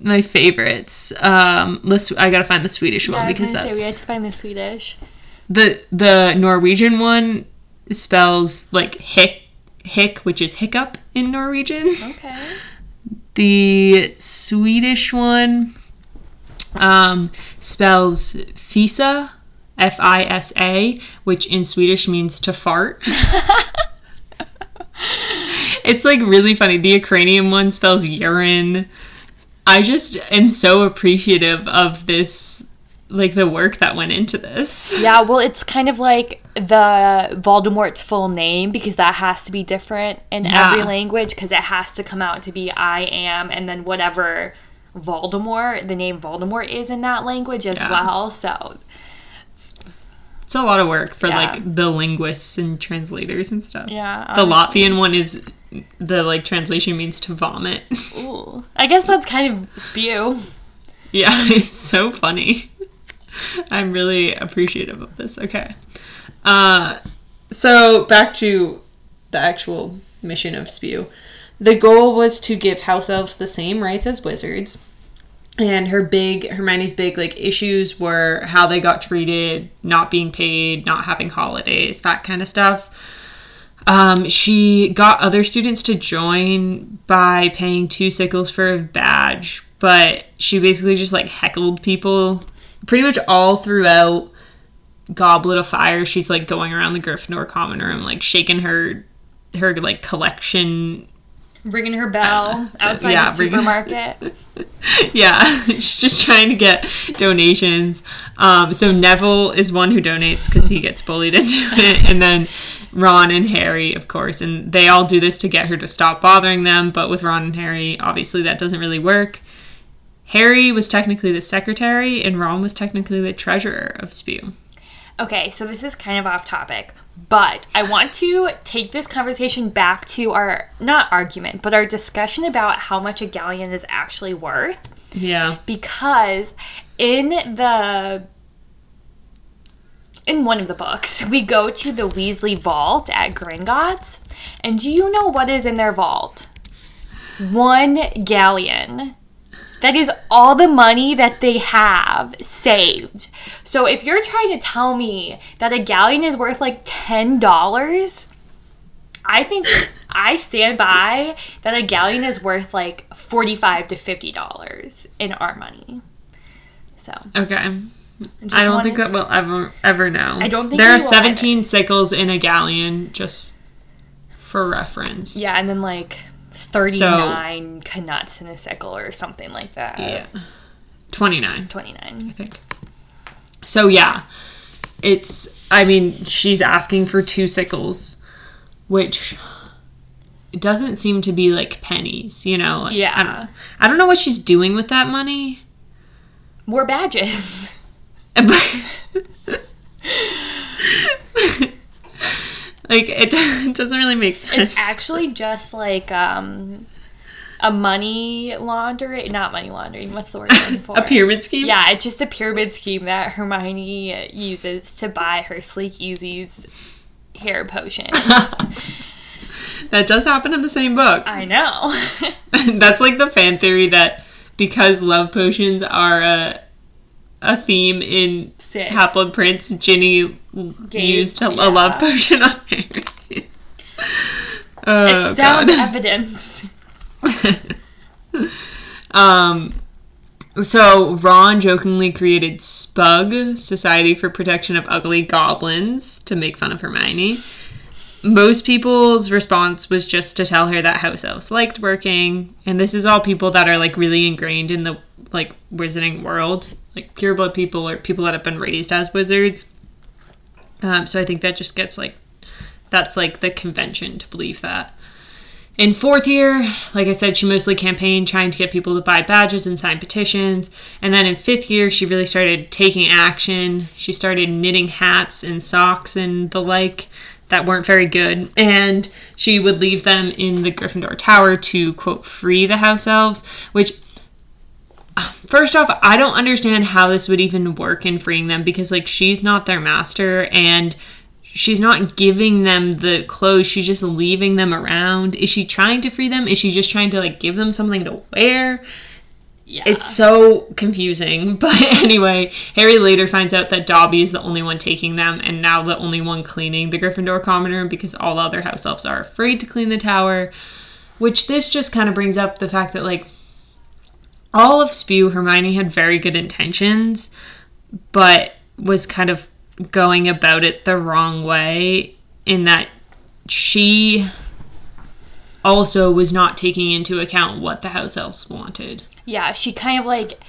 my favorites. Um, let's. I gotta find the Swedish yeah, one because that's say we had to find the Swedish. the the Norwegian one spells like hick hick, which is hiccup in Norwegian. Okay. The Swedish one um, spells fisa, F I S A, which in Swedish means to fart. it's like really funny. The Ukrainian one spells urine. I just am so appreciative of this, like the work that went into this. Yeah, well, it's kind of like the Voldemort's full name because that has to be different in Yeah. every language because it has to come out to be I am and then whatever Voldemort, the name Voldemort is in that language as Yeah. well. So, It's a lot of work for Yeah. like the linguists and translators and stuff. yeah. The. Latvian one is the like translation means to vomit. Ooh. I guess that's kind of spew. yeah, it's so funny. I'm really appreciative of this. Okay. Uh, so back to the actual mission of Spew. The goal was to give house elves the same rights as wizards. And her big Hermione's big like issues were how they got treated, not being paid, not having holidays, that kind of stuff. Um, she got other students to join by paying two sickles for a badge, but she basically just like heckled people pretty much all throughout Goblet of Fire. She's like going around the Gryffindor common room, like shaking her her like collection. Ringing her bell outside Uh, yeah, the supermarket. Yeah, she's just trying to get donations. Um, so Neville is one who donates because he gets bullied into it, and then Ron and Harry, of course, and they all do this to get her to stop bothering them. But with Ron and Harry, obviously that doesn't really work. Harry was technically the secretary, and Ron was technically the treasurer of Spew. Okay, so this is kind of off topic, but I want to take this conversation back to our not argument, but our discussion about how much a galleon is actually worth. Yeah. Because in the in one of the books, we go to the Weasley vault at Gringotts, and do you know what is in their vault? One galleon. That is all the money that they have saved. So if you're trying to tell me that a galleon is worth like $10, I think I stand by that a galleon is worth like 45 to $50 in our money. So, Okay. I don't wanted- think that we'll ever ever know. I don't think there are will 17 sickles in a galleon, just for reference. Yeah, and then like 39 knuts in a sickle or something like that. Yeah. 29. 29. I think. So yeah, it's. I mean, she's asking for two sickles, which doesn't seem to be like pennies. You know. Like, I Yeah. don't, I don't know what she's doing with that money. More badges. like it, it doesn't really make sense. It's actually just like um a money laundering, not money laundering. What's the word for? a pyramid scheme. Yeah, it's just a pyramid scheme that Hermione uses to buy her Sleekeazy's hair potion. That does happen in the same book. I know. That's like the fan theory that because love potions are a a theme in Six. Half Blood Prince, Ginny Gave- used a, yeah. love potion on Harry. oh, it's sound evidence. Um, so Ron jokingly created Spug, Society for Protection of Ugly Goblins, to make fun of Hermione. Most people's response was just to tell her that house elves liked working, and this is all people that are like really ingrained in the like wizarding world, like pureblood people or people that have been raised as wizards. Um, so I think that just gets like that's like the convention to believe that. In fourth year, like I said, she mostly campaigned trying to get people to buy badges and sign petitions. And then in fifth year, she really started taking action. She started knitting hats and socks and the like that weren't very good. And she would leave them in the Gryffindor Tower to, quote, free the house elves, which First off, I don't understand how this would even work in freeing them because, like, she's not their master and she's not giving them the clothes. She's just leaving them around. Is she trying to free them? Is she just trying to, like, give them something to wear? Yeah. It's so confusing. But anyway, Harry later finds out that Dobby is the only one taking them and now the only one cleaning the Gryffindor common room because all the other house elves are afraid to clean the tower. Which this just kind of brings up the fact that, like, all of Spew, Hermione had very good intentions, but was kind of going about it the wrong way in that she also was not taking into account what the house elves wanted. Yeah, she kind of like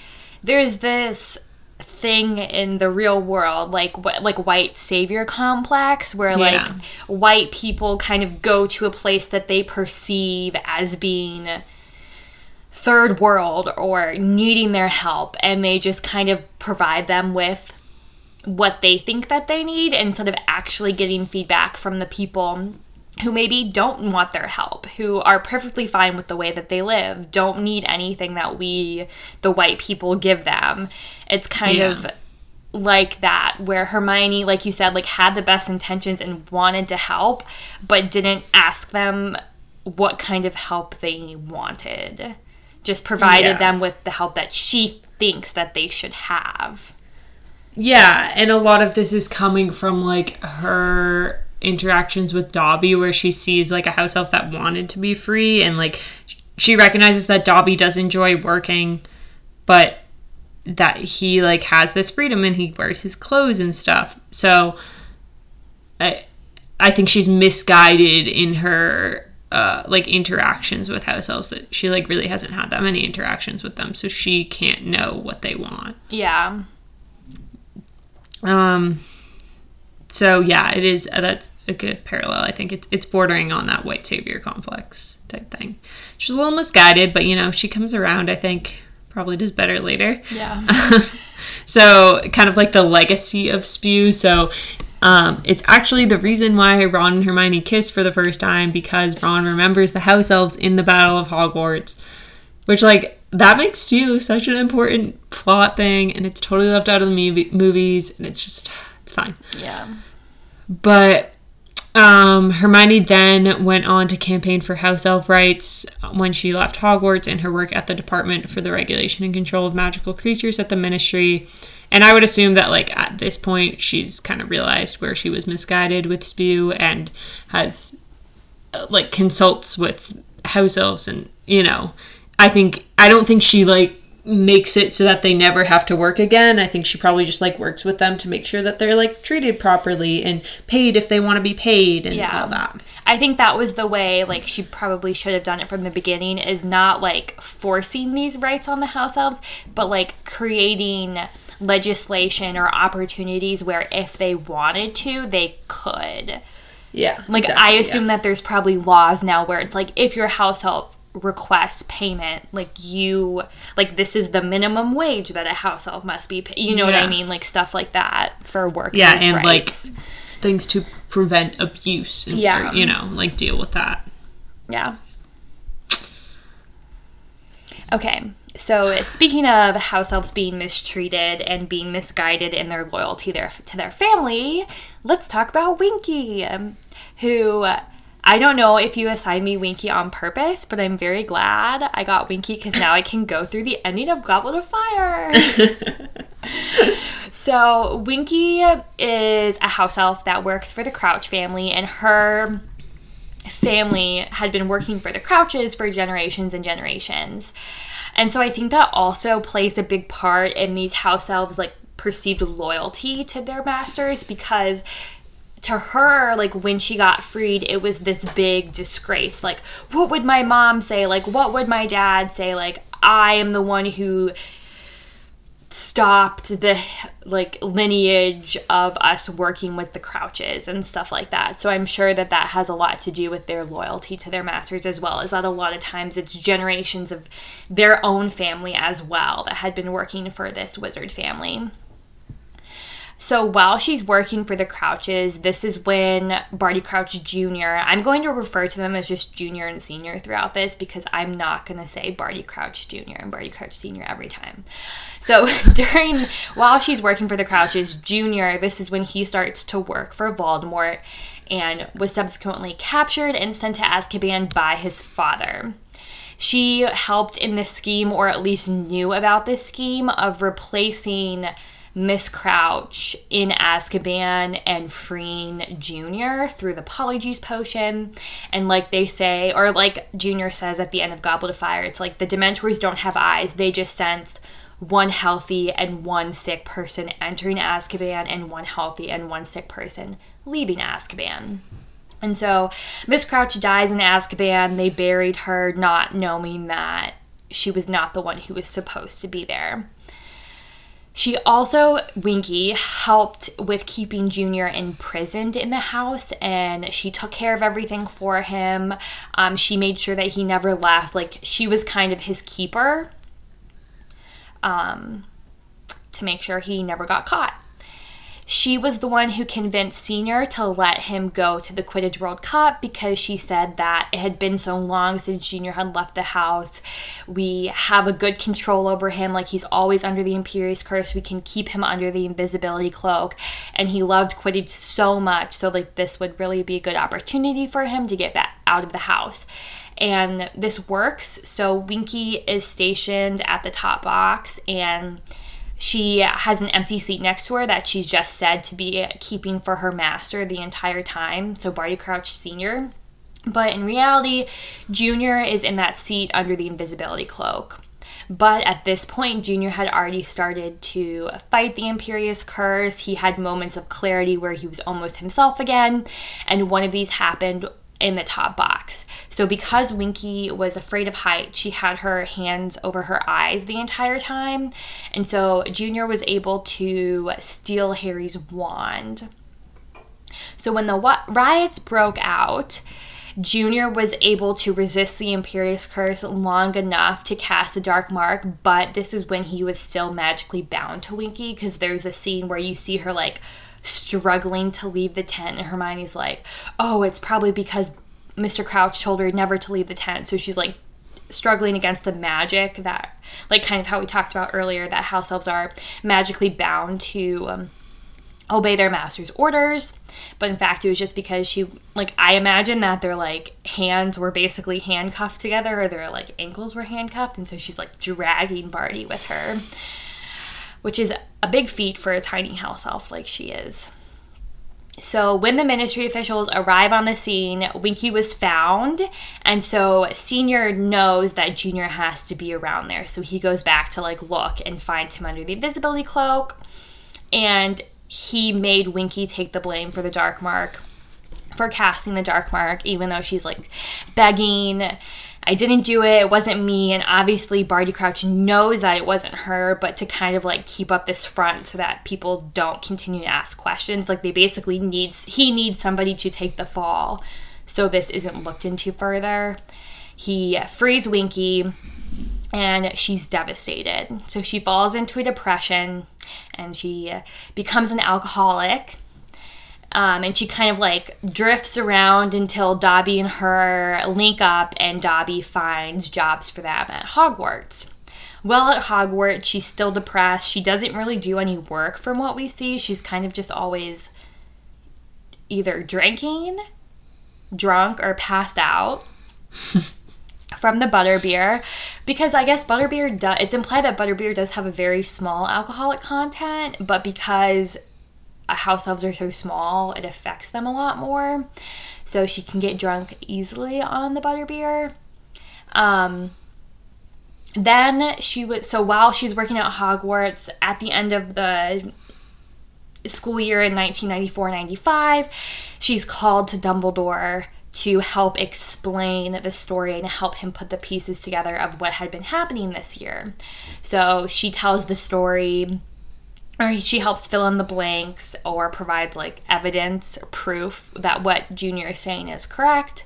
there's this thing in the real world like wh- like white savior complex where like Yeah. white people kind of go to a place that they perceive as being third world or needing their help and they just kind of provide them with what they think that they need instead of actually getting feedback from the people who maybe don't want their help, who are perfectly fine with the way that they live, don't need anything that we, the white people, give them. It's kind Yeah. of like that where Hermione, like you said, like had the best intentions and wanted to help, but didn't ask them what kind of help they wanted. Just provided Yeah. them with the help that she thinks that they should have. Yeah, and a lot of this is coming from like her interactions with Dobby, where she sees like a house elf that wanted to be free, and like she recognizes that Dobby does enjoy working, but that he like has this freedom and he wears his clothes and stuff. So I I think she's misguided in her uh, like interactions with house elves that she like really hasn't had that many interactions with them so she can't know what they want Yeah. um, so yeah, it is. Uh, that's a good parallel. I think it's it's bordering on that white savior complex type thing. She's a little misguided, but you know she comes around. I think probably does better later. Yeah. So kind of like the legacy of Spew. So. Um, it's actually the reason why Ron and Hermione kiss for the first time because Ron remembers the house elves in the Battle of Hogwarts, which like that makes you such an important plot thing, and it's totally left out of the movie- movies, and it's just it's fine. yeah. But um, Hermione then went on to campaign for house elf rights when she left Hogwarts and her work at the Department for the Regulation and Control of Magical Creatures at the Ministry. And I would assume that, like, at this point, she's kind of realized where she was misguided with Spew and has, uh, like, consults with house elves. And, you know, I think, I don't think she, like, makes it so that they never have to work again. I think she probably just like works with them to make sure that they're like treated properly and paid if they want to be paid and Yeah. all that. I think that was the way like she probably should have done it from the beginning is not like forcing these rights on the house elves, but like creating legislation or opportunities where if they wanted to, they could. Yeah. Like I assume that there's probably laws now where it's like if your house elf requests payment, like you like this is the minimum wage that a house elf must be paid. You know what I mean? Like stuff like that for workers' Yeah, and, like, things to prevent abuse and Yeah. or, you know, like deal with that. Yeah. Okay, so speaking of house elves being mistreated and being misguided in their loyalty their, to their family, let's talk about Winky, who I don't know if you assigned me Winky on purpose, but I'm very glad I got Winky because now I can go through the ending of Goblet of Fire. So, Winky is a house elf that works for the Crouch family, and her family had been working for the Crouches for generations and generations. And so, I think that also plays a big part in these house elves' like perceived loyalty to their masters because to her, like when she got freed, it was this big disgrace. Like, what would my mom say? Like, what would my dad say? Like, I am the one who stopped the like lineage of us working with the crouches and stuff like that so i'm sure that that has a lot to do with their loyalty to their masters as well is that a lot of times it's generations of their own family as well that had been working for this wizard family so while she's working for the Crouches, this is when Barty Crouch Jr. I'm going to refer to them as just Junior and Senior throughout this because I'm not going to say Barty Crouch Jr. and Barty Crouch Senior every time. So during while she's working for the Crouches Jr., this is when he starts to work for Voldemort and was subsequently captured and sent to Azkaban by his father. She helped in this scheme, or at least knew about this scheme, of replacing Miss Crouch in Azkaban and freeing Junior through the Polyjuice potion. And like they say, or like Junior says at the end of Goblet of Fire, it's like the Dementors don't have eyes, they just sensed one healthy and one sick person entering Azkaban and one healthy and one sick person leaving Azkaban. And so Miss Crouch dies in Azkaban. They buried her not knowing that she was not the one who was supposed to be there. She also, Winky, helped with keeping Junior imprisoned in the house and she took care of everything for him. Um, she made sure that he never left. Like, she was kind of his keeper um, to make sure he never got caught. She was the one who convinced Senior to let him go to the Quidditch World Cup because she said that it had been so long since Junior had left the house. We have a good control over him, like he's always under the Imperius Curse. We can keep him under the invisibility cloak. And he loved Quidditch so much, so like this would really be a good opportunity for him to get back out of the house and this works. So Winky is stationed at the top box and she has an empty seat next to her that she's just said to be keeping for her master the entire time. So Barty Crouch Sr. But in reality, Junior is in that seat under the invisibility cloak. But at this point, Junior had already started to fight the Imperius Curse. He had moments of clarity where he was almost himself again. And one of these happened in the top box. So because Winky was afraid of height, she had her hands over her eyes the entire time. And so Junior was able to steal Harry's wand. So when the riots broke out, Junior was able to resist the Imperius Curse long enough to cast the Dark Mark, but this is when he was still magically bound to Winky because there's a scene where you see her like struggling to leave the tent and Hermione's like, "Oh, it's probably because Mr. Crouch told her never to leave the tent." So she's like struggling against the magic that like kind of how we talked about earlier that house elves are magically bound to um, obey their master's orders but in fact it was just because she like i imagine that their like hands were basically handcuffed together or their like ankles were handcuffed and so she's like dragging barty with her which is a big feat for a tiny house elf like she is. So, when the ministry officials arrive on the scene, Winky was found, and so Senior knows that Junior has to be around there. So, he goes back to like look and finds him under the invisibility cloak, and he made Winky take the blame for the dark mark, for casting the dark mark, even though she's like begging I didn't do it, it wasn't me. And obviously, Barty Crouch knows that it wasn't her, but to kind of like keep up this front so that people don't continue to ask questions, like they basically needs, he needs somebody to take the fall so this isn't looked into further. He frees Winky and she's devastated. So she falls into a depression and she becomes an alcoholic um, and she kind of like drifts around until Dobby and her link up, and Dobby finds jobs for them at Hogwarts. Well, at Hogwarts, she's still depressed. She doesn't really do any work from what we see. She's kind of just always either drinking, drunk, or passed out. from the butterbeer because I guess butterbeer does it's implied that butterbeer does have a very small alcoholic content, but because house elves are so small, it affects them a lot more. So she can get drunk easily on the butterbeer. Um, then she would, so while she's working at Hogwarts at the end of the school year in 1994 95, she's called to Dumbledore to help explain the story and help him put the pieces together of what had been happening this year. So she tells the story or she helps fill in the blanks or provides like evidence proof that what Junior is saying is correct.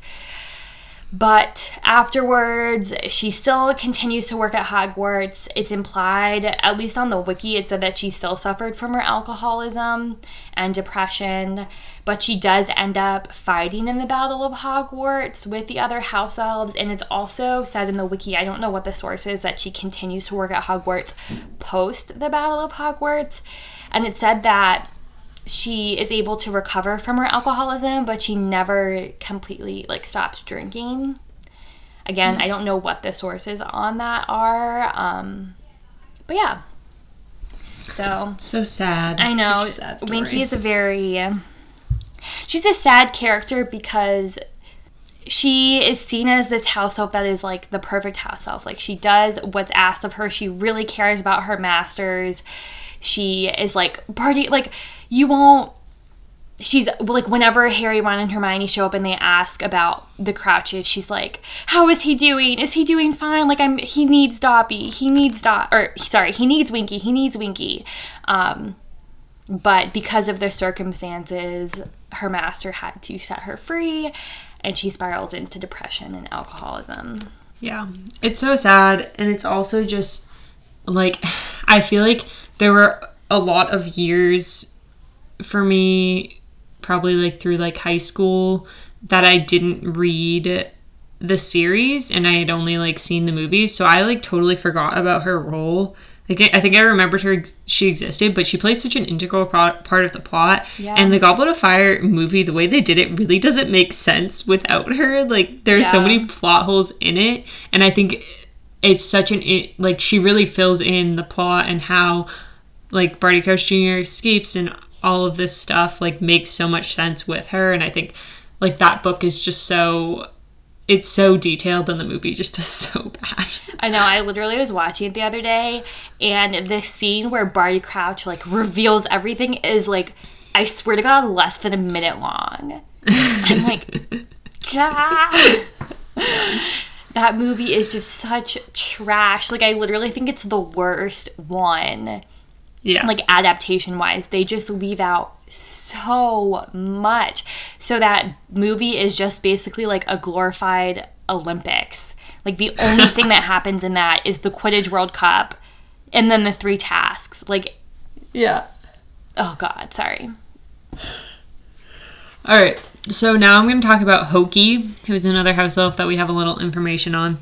But afterwards, she still continues to work at Hogwarts. It's implied, at least on the wiki, it said that she still suffered from her alcoholism and depression but she does end up fighting in the Battle of Hogwarts with the other house elves. And it's also said in the wiki, I don't know what the source is, that she continues to work at Hogwarts post the Battle of Hogwarts. And it said that she is able to recover from her alcoholism, but she never completely like stops drinking. Again, mm-hmm. I don't know what the sources on that are. Um, but yeah. So so sad. I know. Winky is a very she's a sad character because she is seen as this house elf that is like the perfect house elf. Like she does what's asked of her. She really cares about her masters. She is like party like you won't she's like whenever Harry, Ron, and Hermione show up and they ask about the Crouches, she's like, "How is he doing? Is he doing fine? Like I'm he needs Dobby. He needs Dot or sorry, he needs Winky. He needs Winky." Um but because of the circumstances, her master had to set her free and she spirals into depression and alcoholism. Yeah. It's so sad and it's also just like I feel like there were a lot of years for me probably like through like high school that I didn't read the series and I had only like seen the movies, so I like totally forgot about her role. Like I think I remembered her she existed, but she plays such an integral pro- part of the plot. Yeah. And the Goblet of Fire movie, the way they did it really doesn't make sense without her. Like there's so Yeah. many plot holes in it, and I think it's such an it, like she really fills in the plot and how like Barty Crouch Jr. escapes and all of this stuff like makes so much sense with her, and I think like that book is just so it's so detailed and the movie just does so bad. I know. I literally was watching it the other day, and the scene where Barty Crouch like reveals everything is like, I swear to God, less than a minute long. I'm like, God. That movie is just such trash. Like, I literally think it's the worst one, Yeah. like, adaptation wise. They just leave out so much. So, that movie is just basically like a glorified Olympics. Like, the only thing that happens in that is the Quidditch World Cup and then the three tasks. Like, yeah. oh, God, sorry. All right. So now I'm going to talk about Hokey, who is another house elf that we have a little information on.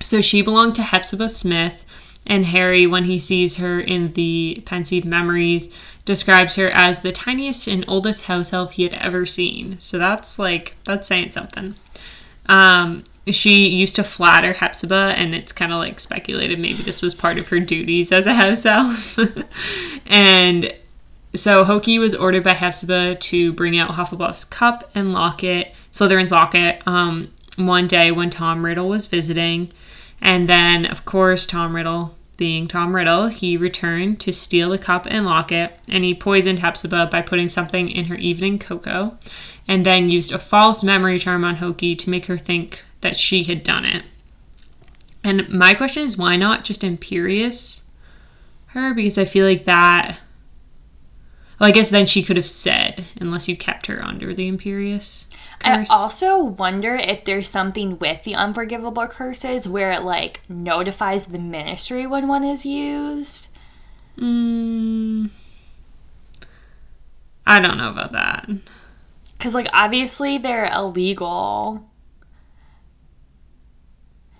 So she belonged to Hepzibah Smith, and Harry, when he sees her in the Pensieve Memories, describes her as the tiniest and oldest house elf he had ever seen. So that's like that's saying something. Um, she used to flatter Hepzibah, and it's kind of like speculated maybe this was part of her duties as a house elf. and so Hokey was ordered by Hepzibah to bring out Hufflepuff's cup and locket, Slytherin's locket, um, one day when Tom Riddle was visiting. And then, of course, Tom Riddle, being Tom Riddle, he returned to steal the cup and locket, and he poisoned Hepzibah by putting something in her evening cocoa, and then used a false memory charm on Hokey to make her think that she had done it. And my question is, why not just Imperius her? Because I feel like that. Well, I guess then she could have said, unless you kept her under the Imperius I also wonder if there's something with the unforgivable curses where it like notifies the ministry when one is used. Mm, I don't know about that. Because, like, obviously they're illegal.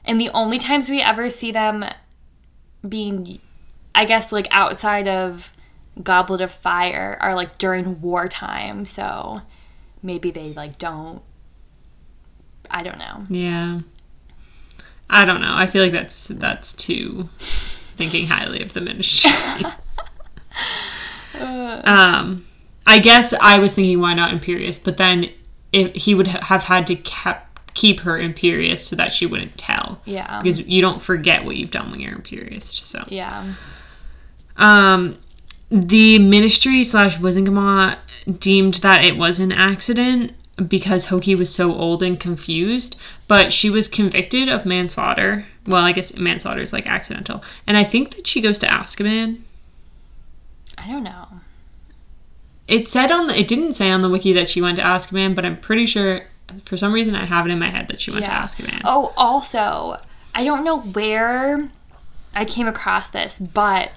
And the only times we ever see them being, I guess, like outside of Goblet of Fire are like during wartime. So maybe they like don't. I don't know. Yeah. I don't know. I feel like that's that's too thinking highly of the ministry. um, I guess I was thinking why not Imperius, but then if he would have had to kept, keep her Imperius so that she wouldn't tell. Yeah. Because you don't forget what you've done when you're Imperius. So Yeah. Um, the ministry slash Wizengamot deemed that it was an accident because Hokey was so old and confused, but she was convicted of manslaughter. Well, I guess manslaughter is like accidental, and I think that she goes to Azkaban. I don't know. It said on the, it didn't say on the wiki that she went to Azkaban, but I'm pretty sure for some reason I have it in my head that she went Yeah. to Azkaban. Oh, also, I don't know where I came across this, but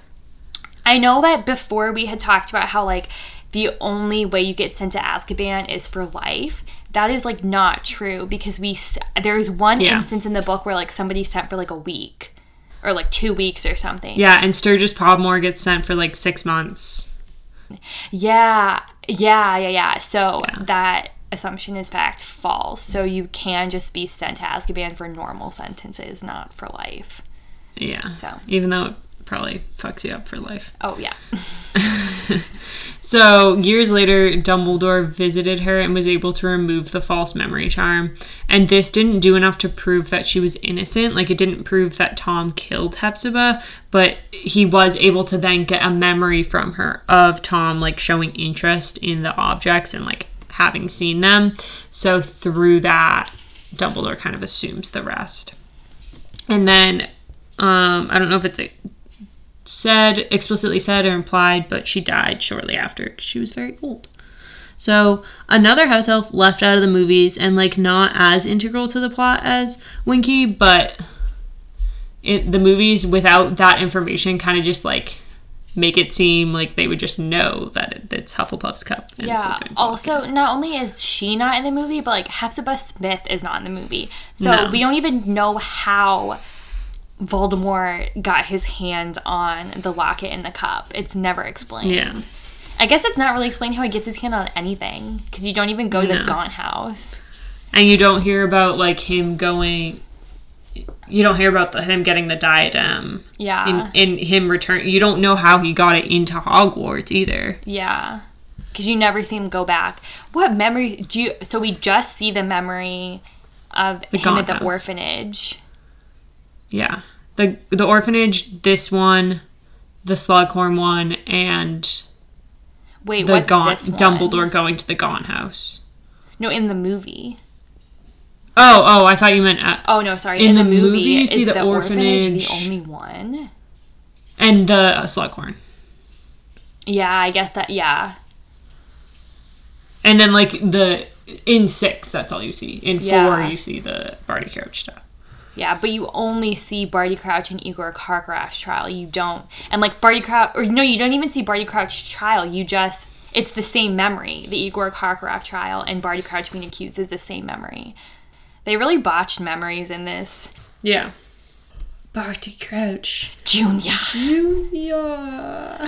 I know that before we had talked about how like the only way you get sent to Azkaban is for life. That is like not true because we there's one Yeah. instance in the book where like somebody sent for like a week or like 2 weeks or something. Yeah, and Sturgis Podmore gets sent for like six months. Yeah, yeah, yeah, yeah. So Yeah. that assumption is fact false. So you can just be sent to Azkaban for normal sentences, not for life. Yeah. So. even though probably fucks you up for life. Oh yeah. So, years later, Dumbledore visited her and was able to remove the false memory charm. And this didn't do enough to prove that she was innocent. Like, it didn't prove that Tom killed Hepzibah, but he was able to then get a memory from her of Tom, like, showing interest in the objects and, like, having seen them. So, through that, Dumbledore kind of assumes the rest. And then, um, I don't know if it's a said explicitly said or implied, but she died shortly after. she was very old. So another house elf left out of the movies and like not as integral to the plot as Winky, but it, the movies without that information kind of just like make it seem like they would just know that it, it's Hufflepuff's cup. And Yeah. Also, not only is she not in the movie, but like Hepzibah Smith is not in the movie. So No. we don't even know how Voldemort got his hand on the locket and the cup. It's never explained. Yeah. I guess it's not really explained how he gets his hand on anything because you don't even go to the Gaunt house. And you don't hear about like him going. You don't hear about the, him getting the diadem. Yeah. And, and him return. You don't know how he got it into Hogwarts either. Yeah. Because you never see him go back. What memory do you. So we just see the memory of him Gaunt at the House. orphanage. Yeah. The the orphanage, this one, the Slughorn one, and Wait, the what's Gaunt this one? Dumbledore going to the Gaunt house. No, in the movie. Oh, oh, I thought you meant uh, Oh no, sorry. In In, the the, movie, you see is the the, orphanage. the only one. and the uh, Slughorn. Yeah, I guess that. Yeah, And then like the in six, that's all you see. In four, Yeah. you see the Barty Crouch stuff. Yeah, but you only see Barty Crouch and Igor Karkaroff's trial. You don't, and like Barty Crouch, or no, you don't even see Barty Crouch's trial. You just, it's the same memory. The Igor Karkaroff trial and Barty Crouch being accused is the same memory. They really botched memories in this. Yeah. Barty Crouch. Junior. Junior.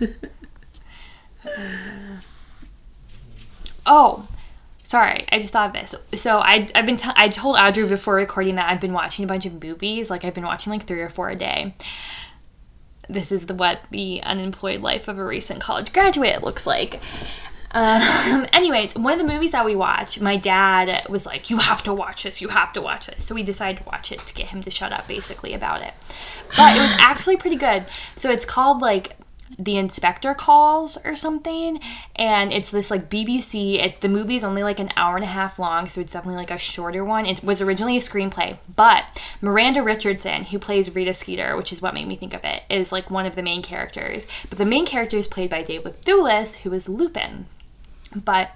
Oh, sorry. I just thought of this. So I, I've been, t- I told Audrey before recording that I've been watching a bunch of movies. Like I've been watching like three or four a day. This is the what the unemployed life of a recent college graduate looks like. Um, anyways, one of the movies that we watched, my dad was like, "You have to watch this. You have to watch this." So we decided to watch it to get him to shut up, basically about it. But it was actually pretty good. So it's called like the inspector calls or something and it's this like bbc it, the movie is only like an hour and a half long so it's definitely like a shorter one it was originally a screenplay but miranda richardson who plays rita skeeter which is what made me think of it is like one of the main characters but the main character is played by david thewlis who is lupin but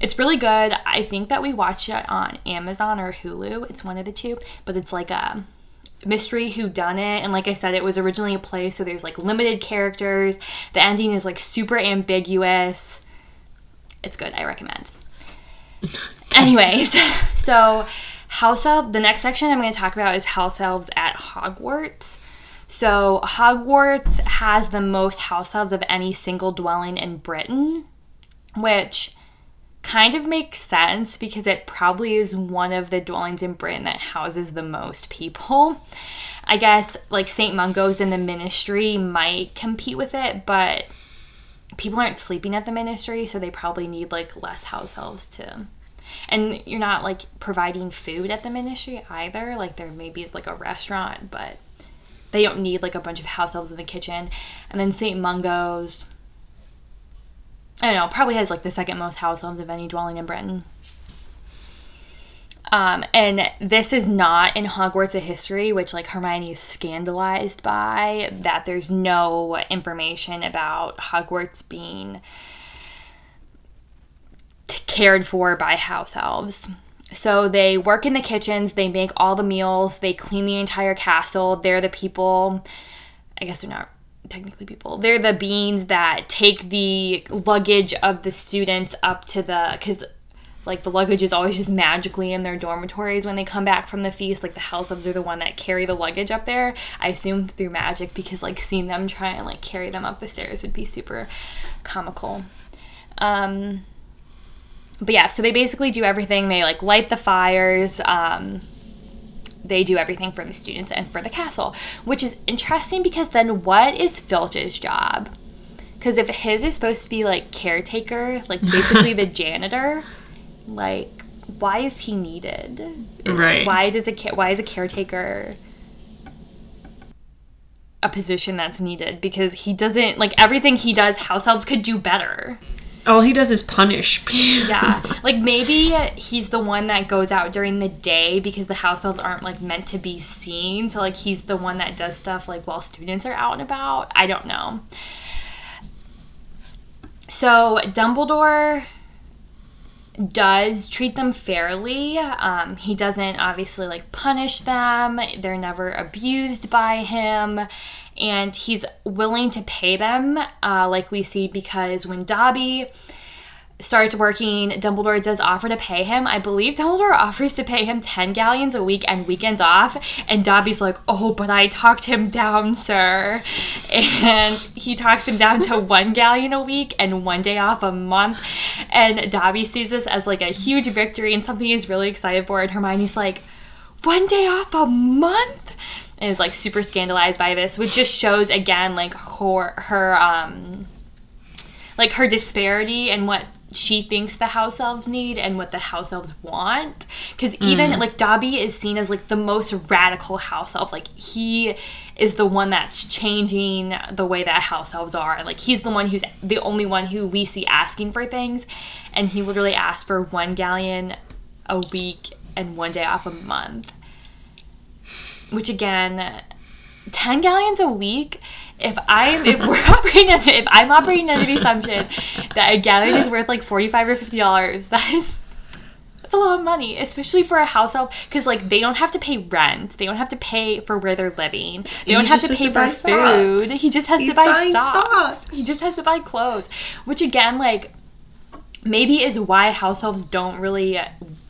it's really good. I think that we watch it on Amazon or Hulu. It's one of the two, but it's like a mystery who done it and like I said it was originally a play so there's like limited characters. The ending is like super ambiguous. It's good. I recommend. Anyways, so house elf the next section I'm going to talk about is house elves at Hogwarts. So Hogwarts has the most house elves of any single dwelling in Britain which kind of makes sense because it probably is one of the dwellings in Britain that houses the most people. I guess like St. Mungo's and the ministry might compete with it, but people aren't sleeping at the ministry, so they probably need like less house elves to. And you're not like providing food at the ministry either. Like there maybe is like a restaurant, but they don't need like a bunch of house elves in the kitchen. And then St. Mungo's I don't know, probably has like the second most house elves of any dwelling in Britain. Um, and this is not in Hogwarts of History, which like Hermione is scandalized by that there's no information about Hogwarts being t- cared for by house elves. So they work in the kitchens, they make all the meals, they clean the entire castle. They're the people, I guess they're not technically people. They're the beings that take the luggage of the students up to the cuz like the luggage is always just magically in their dormitories when they come back from the feast. Like the house elves are the one that carry the luggage up there. I assume through magic because like seeing them try and like carry them up the stairs would be super comical. Um but yeah, so they basically do everything. They like light the fires. Um, they do everything for the students and for the castle, which is interesting because then what is Filch's job? Because if his is supposed to be like caretaker, like basically the janitor, like why is he needed? Right. Why does a why is a caretaker a position that's needed? Because he doesn't like everything he does. House elves could do better. All he does is punish. Yeah, like maybe he's the one that goes out during the day because the households aren't like meant to be seen. So like he's the one that does stuff like while students are out and about. I don't know. So Dumbledore does treat them fairly. Um, he doesn't obviously like punish them. They're never abused by him. And he's willing to pay them, uh, like we see, because when Dobby starts working, Dumbledore does offer to pay him. I believe Dumbledore offers to pay him 10 galleons a week and weekends off. And Dobby's like, oh, but I talked him down, sir. And he talks him down to one galleon a week and one day off a month. And Dobby sees this as like a huge victory and something he's really excited for. And Hermione's like, one day off a month? And is like super scandalized by this, which just shows again like her her um like her disparity and what she thinks the house elves need and what the house elves want. Because mm. even like dobby is seen as like the most radical house elf. Like he is the one that's changing the way that house elves are. Like he's the one who's the only one who we see asking for things. And he literally asked for one galleon a week and one day off a month. Which again 10 galleons a week? If i'm if we're operating under, if i'm operating under the assumption that a galleon is worth like 45 or 50 dollars that is that's a lot of money especially for a house elf because like they don't have to pay rent they don't have to pay for where they're living they don't have to pay to for food socks. he just has He's to buy socks. socks. he just has to buy clothes which again like maybe is why house elves don't really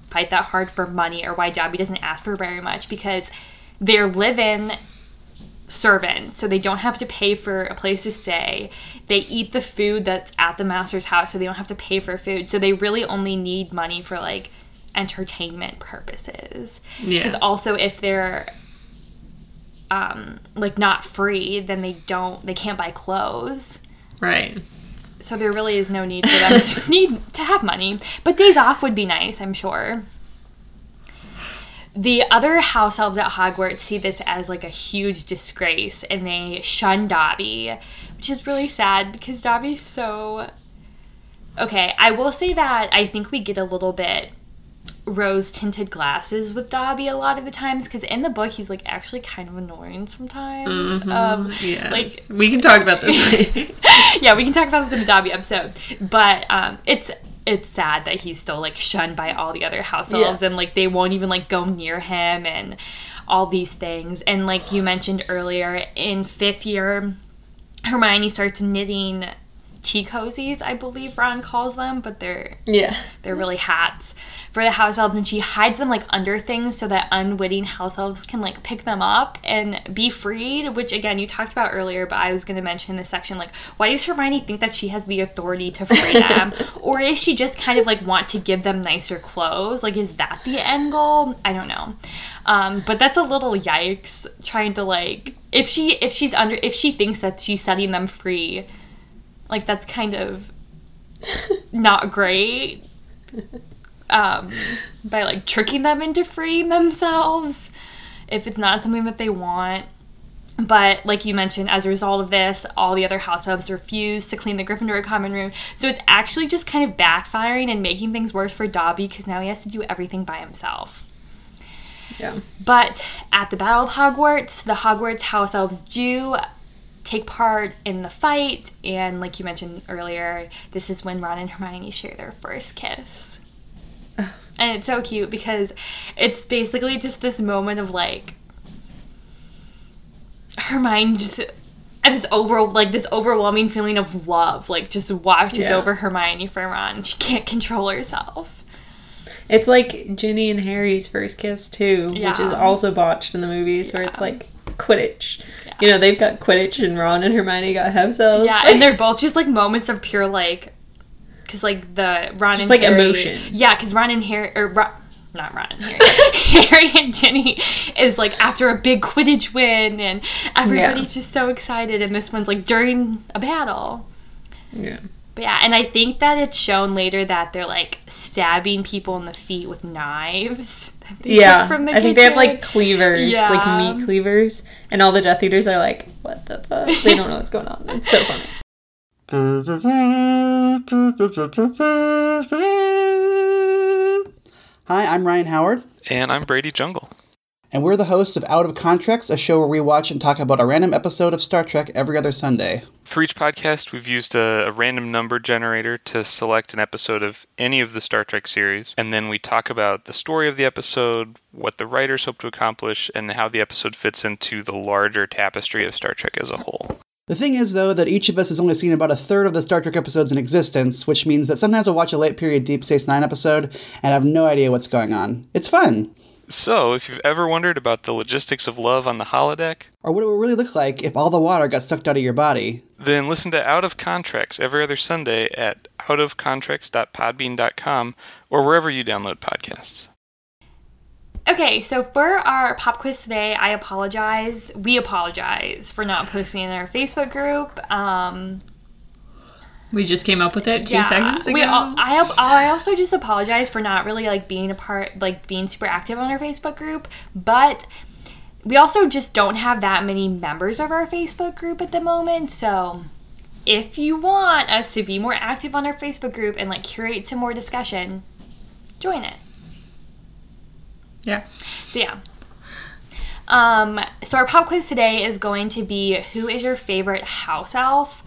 fight that hard for money or why Dobby doesn't ask for very much because they're living servant so they don't have to pay for a place to stay they eat the food that's at the master's house so they don't have to pay for food so they really only need money for like entertainment purposes Yeah. because also if they're um like not free then they don't they can't buy clothes Right. so there really is no need for them to need to have money. But days off would be nice, I'm sure. The other house elves at Hogwarts see this as like a huge disgrace and they shun Dobby, which is really sad because Dobby's so Okay, I will say that I think we get a little bit rose tinted glasses with Dobby a lot of the times because in the book he's like actually kind of annoying sometimes. Um, Yes. like we can talk about this yeah, we can talk about this in the Dobby episode. But um, it's it's sad that he's still like shunned by all the other house Yeah. elves and like they won't even like go near him and all these things. And like you mentioned earlier, in fifth year, Hermione starts knitting tea cozies, I believe Ron calls them, but they're yeah. they're really hats for the house elves, and she hides them like under things so that unwitting house elves can like pick them up and be freed. Which again, you talked about earlier, but I was going to mention in this section like, why does Hermione think that she has the authority to free them, or is she just kind of like want to give them nicer clothes? Like, is that the end goal? I don't know. Um, but that's a little yikes trying to like if she if she's under if she thinks that she's setting them free like that's kind of not great um, by like tricking them into freeing themselves if it's not something that they want. But like you mentioned, as a result of this, all the other house elves refuse to clean the Gryffindor common room. So it's actually just kind of backfiring and making things worse for Dobby because now he has to do everything by himself. Yeah. But at the Battle of Hogwarts, the Hogwarts house elves do take part in the fight, and like you mentioned earlier, this is when Ron and Hermione share their first kiss. And it's so cute because it's basically just this moment of like Hermione just and this over like this overwhelming feeling of love like just washes Yeah. over Hermione for Ron. She can't control herself. It's like Ginny and Harry's first kiss too, which is also botched in the movies, where it's like Quidditch. You know, they've got Quidditch, and Ron and Hermione got house elves. Yeah, and they're both just like moments of pure like, because like the Ron Just, and like, Harry- emotion. Yeah, because Ron and Harry or Ron, not Ron and Harry, Harry and Ginny is like after a big Quidditch win, and everybody's just so excited, and this one's like during a battle. yeah. But yeah, and I think that it's shown later that they're like stabbing people in the feet with knives. that they took Yeah, from the I think they have like cleavers, Yeah. like meat cleavers, and all the Death Eaters are like, "What the fuck?" They don't know what's going on. It's so funny. Hi, I'm Ryan Howard. And I'm Brady Jungle. And we're the hosts of Out of Contracts, a show where we watch and talk about a random episode of Star Trek every other Sunday. For each podcast, we've used a, a, random number generator to select an episode of any of the Star Trek series, and then we talk about the story of the episode, what the writers hope to accomplish, and how the episode fits into the larger tapestry of Star Trek as a whole. The thing is, though, that each of us has only seen about a third of the Star Trek episodes in existence, which means that sometimes I'll watch a late period Deep Space Nine episode and have no idea what's going on. It's fun! So, if you've ever wondered about the logistics of love on the holodeck, or what it would really look like if all the water got sucked out of your body, then listen to Out of Contracts every other Sunday at outofcontracts.podbean.com or wherever you download podcasts. Okay, so for our pop quiz today, I apologize. We apologize for not posting in our Facebook group. Um, we just came up with it two yeah, seconds ago. We all, I I also just apologize for not really like being a part, like being super active on our Facebook group, but we also just don't have that many members of our Facebook group at the moment. So if you want us to be more active on our Facebook group and like curate some more discussion, join it. Yeah. So yeah. Um, so our pop quiz today is going to be who is your favorite house elf?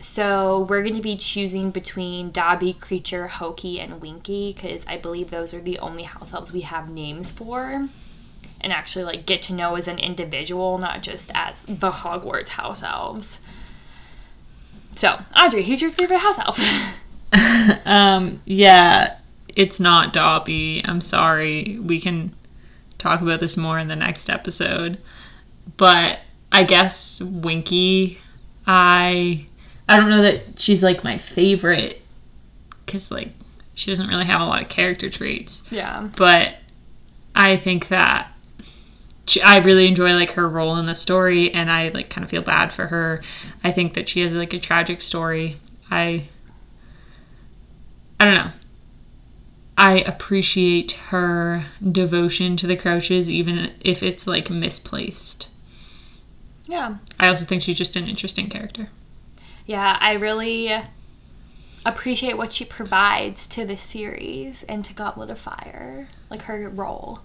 So we're going to be choosing between Dobby, Kreacher, Hokey, and Winky because I believe those are the only house elves we have names for. And actually, like, get to know as an individual, not just as the Hogwarts house elves. So, Audrey, who's your favorite house elf? um, yeah, it's not Dobby. I'm sorry. We can talk about this more in the next episode. But I guess Winky, I I don't know that she's like my favorite cuz like she doesn't really have a lot of character traits. Yeah. But I think that she, I really enjoy like her role in the story and I like kind of feel bad for her. I think that she has like a tragic story. I I don't know. I appreciate her devotion to the Crouches, even if it's like misplaced. Yeah. I also think she's just an interesting character. Yeah, I really appreciate what she provides to the series and to Goblet of Fire, like her role.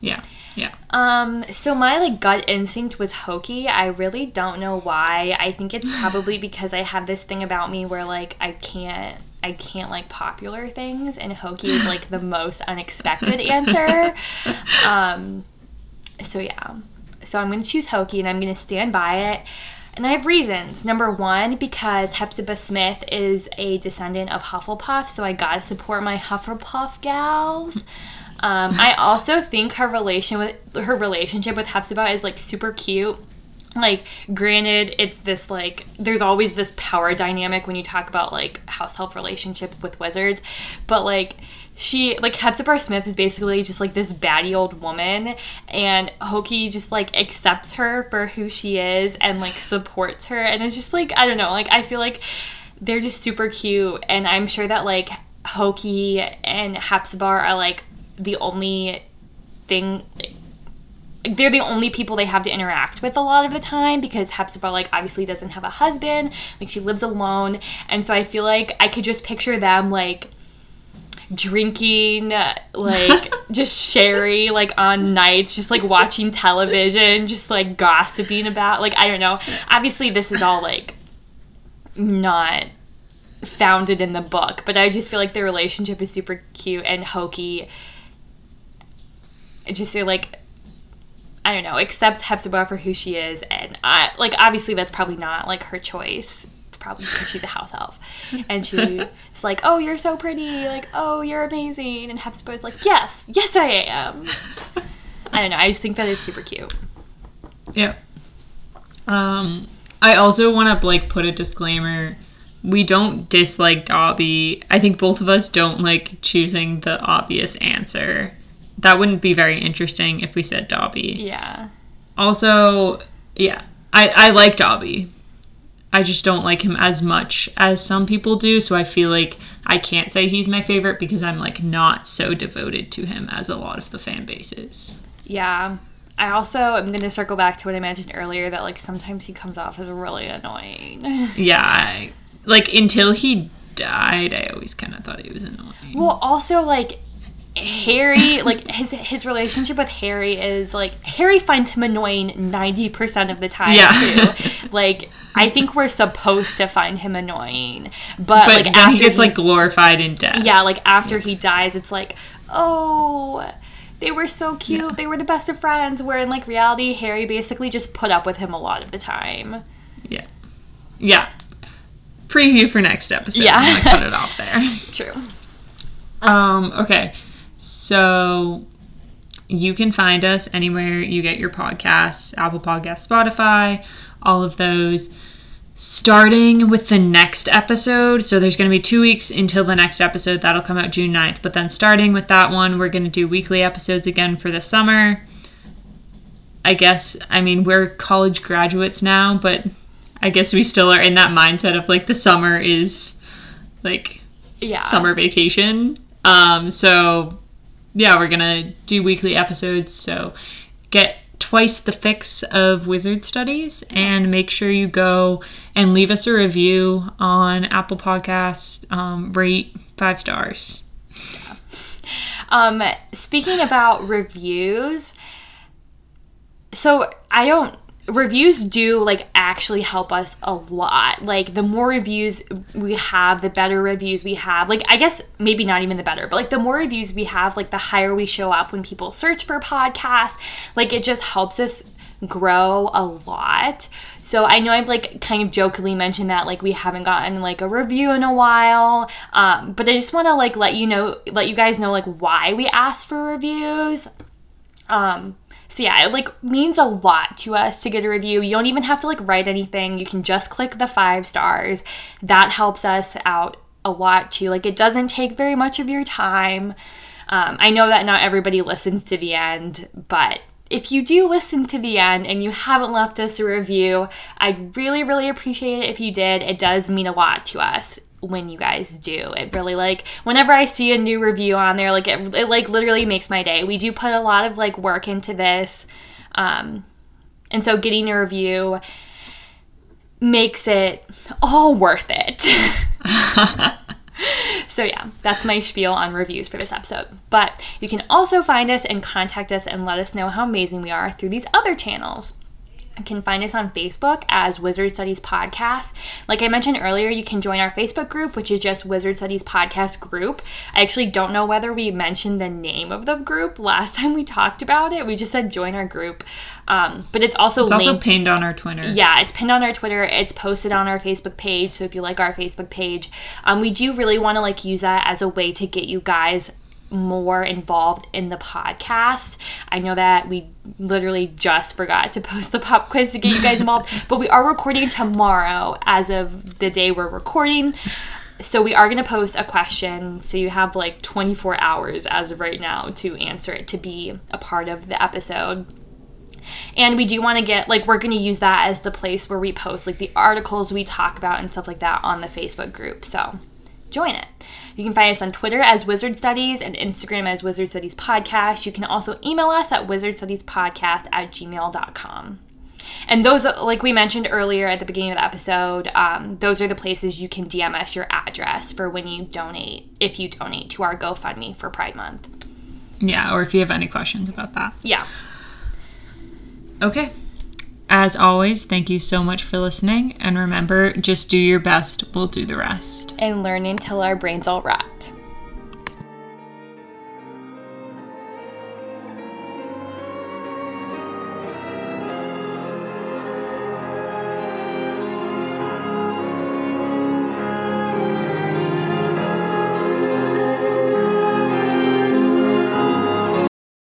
Yeah. Yeah. Um so my like gut instinct was hokey. I really don't know why. I think it's probably because I have this thing about me where like I can't I can't like popular things, and hokey is like the most unexpected answer. Um, so yeah, so I'm gonna choose hokey, and I'm gonna stand by it. And I have reasons. Number one, because Hepzibah Smith is a descendant of Hufflepuff, so I gotta support my Hufflepuff gals. Um, I also think her relation with her relationship with Hepzibah is like super cute like granted it's this like there's always this power dynamic when you talk about like house elf relationship with wizards but like she like Hepzibah Smith is basically just like this batty old woman and Hokey just like accepts her for who she is and like supports her and it's just like I don't know like I feel like they're just super cute and I'm sure that like Hokey and Hepzibah are like the only thing they're the only people they have to interact with a lot of the time because Hepzibah like obviously doesn't have a husband like she lives alone and so I feel like I could just picture them like drinking like just sherry like on nights just like watching television just like gossiping about like I don't know obviously this is all like not founded in the book but I just feel like their relationship is super cute and hokey just say like I don't know, accepts Hepzibah for who she is, and I like obviously that's probably not like her choice. Probably because she's a house elf, and she's like, "Oh, you're so pretty," like, "Oh, you're amazing," and Hepzibah's like, "Yes, yes, I am." I don't know. I just think that it's super cute. Yeah. Um, I also want to like put a disclaimer. We don't dislike Dobby. I think both of us don't like choosing the obvious answer that wouldn't be very interesting if we said Dobby. Yeah. Also, yeah, I, I like Dobby. I just don't like him as much as some people do, so I feel like I can't say he's my favorite because I'm like not so devoted to him as a lot of the fan bases. Yeah. I also am going to circle back to what I mentioned earlier that like sometimes he comes off as really annoying. yeah, I, like until he died, I always kind of thought he was annoying. Well, also like Harry, like his his relationship with Harry is like Harry finds him annoying ninety percent of the time Yeah. too. like I think we're supposed to find him annoying, but, But like after he gets like glorified in death. yeah, like after he dies, it's like oh. They were so cute. They were the best of friends. Where in like reality, Harry basically just put up with him a lot of the time. Yeah. Yeah. Preview for next episode. Yeah. Put it off there. True. Um, okay. So you can find us anywhere you get your podcasts, Apple Podcasts, Spotify, all of those. Starting with the next episode, so there's going to be two weeks until the next episode. That'll come out June 9th. But then starting with that one, we're going to do weekly episodes again for the summer. I guess, I mean, we're college graduates now, but I guess we still are in that mindset of like the summer is like Yeah. summer vacation. Um, so yeah, we're gonna do weekly episodes. So get twice the fix of wizard studies and make sure you go and leave us a review on Apple Podcasts. Um, rate five stars. Um, speaking about reviews, so I don't reviews do like actually help us a lot. Like the more reviews we have, the better reviews we have. Like I guess maybe not even the better, but like the more reviews we have, like the higher we show up when people search for podcasts. Like it just helps us grow a lot. So I know I've like kind of jokingly mentioned that like we haven't gotten like a review in a while. Um, but I just want to like let you know let you guys know like why we ask for reviews. Um so yeah, it like means a lot to us to get a review. You don't even have to like write anything. You can just click the 5 stars. That helps us out a lot too. Like it doesn't take very much of your time. Um, I know that not everybody listens to the end, but if you do listen to the end and you haven't left us a review, I'd really, really appreciate it if you did. It does mean a lot to us when you guys do. It really like whenever I see a new review on there, like it, it like literally makes my day. We do put a lot of like work into this. Um, and so getting a review makes it all worth it. So yeah, that's my spiel on reviews for this episode. But you can also find us and contact us and let us know how amazing we are through these other channels. Can find us on Facebook as Wizard Studies Podcast. Like I mentioned earlier, you can join our Facebook group, which is just Wizard Studies Podcast Group. I actually don't know whether we mentioned the name of the group last time we talked about it. We just said join our group. Um, but it's also It's linked. also pinned on our Twitter. Yeah, it's pinned on our Twitter. It's posted on our Facebook page. So if you like our Facebook page, um, we do really want to like use that as a way to get you guys more involved in the podcast. I know that we literally just forgot to post the pop quiz to get you guys involved, but we are recording tomorrow as of the day we're recording. So we are going to post a question. So you have like 24 hours as of right now to answer it to be a part of the episode. And we do want to get, like, we're going to use that as the place where we post, like, the articles we talk about and stuff like that on the Facebook group. So join it. You can find us on Twitter as Wizard Studies and Instagram as Wizard Studies Podcast. You can also email us at wizardstudiespodcast at gmail.com. And those, like we mentioned earlier at the beginning of the episode, um, those are the places you can DM us your address for when you donate, if you donate to our GoFundMe for Pride Month. Yeah, or if you have any questions about that. Yeah. Okay. As always, thank you so much for listening. And remember, just do your best, we'll do the rest. And learn until our brains all rot.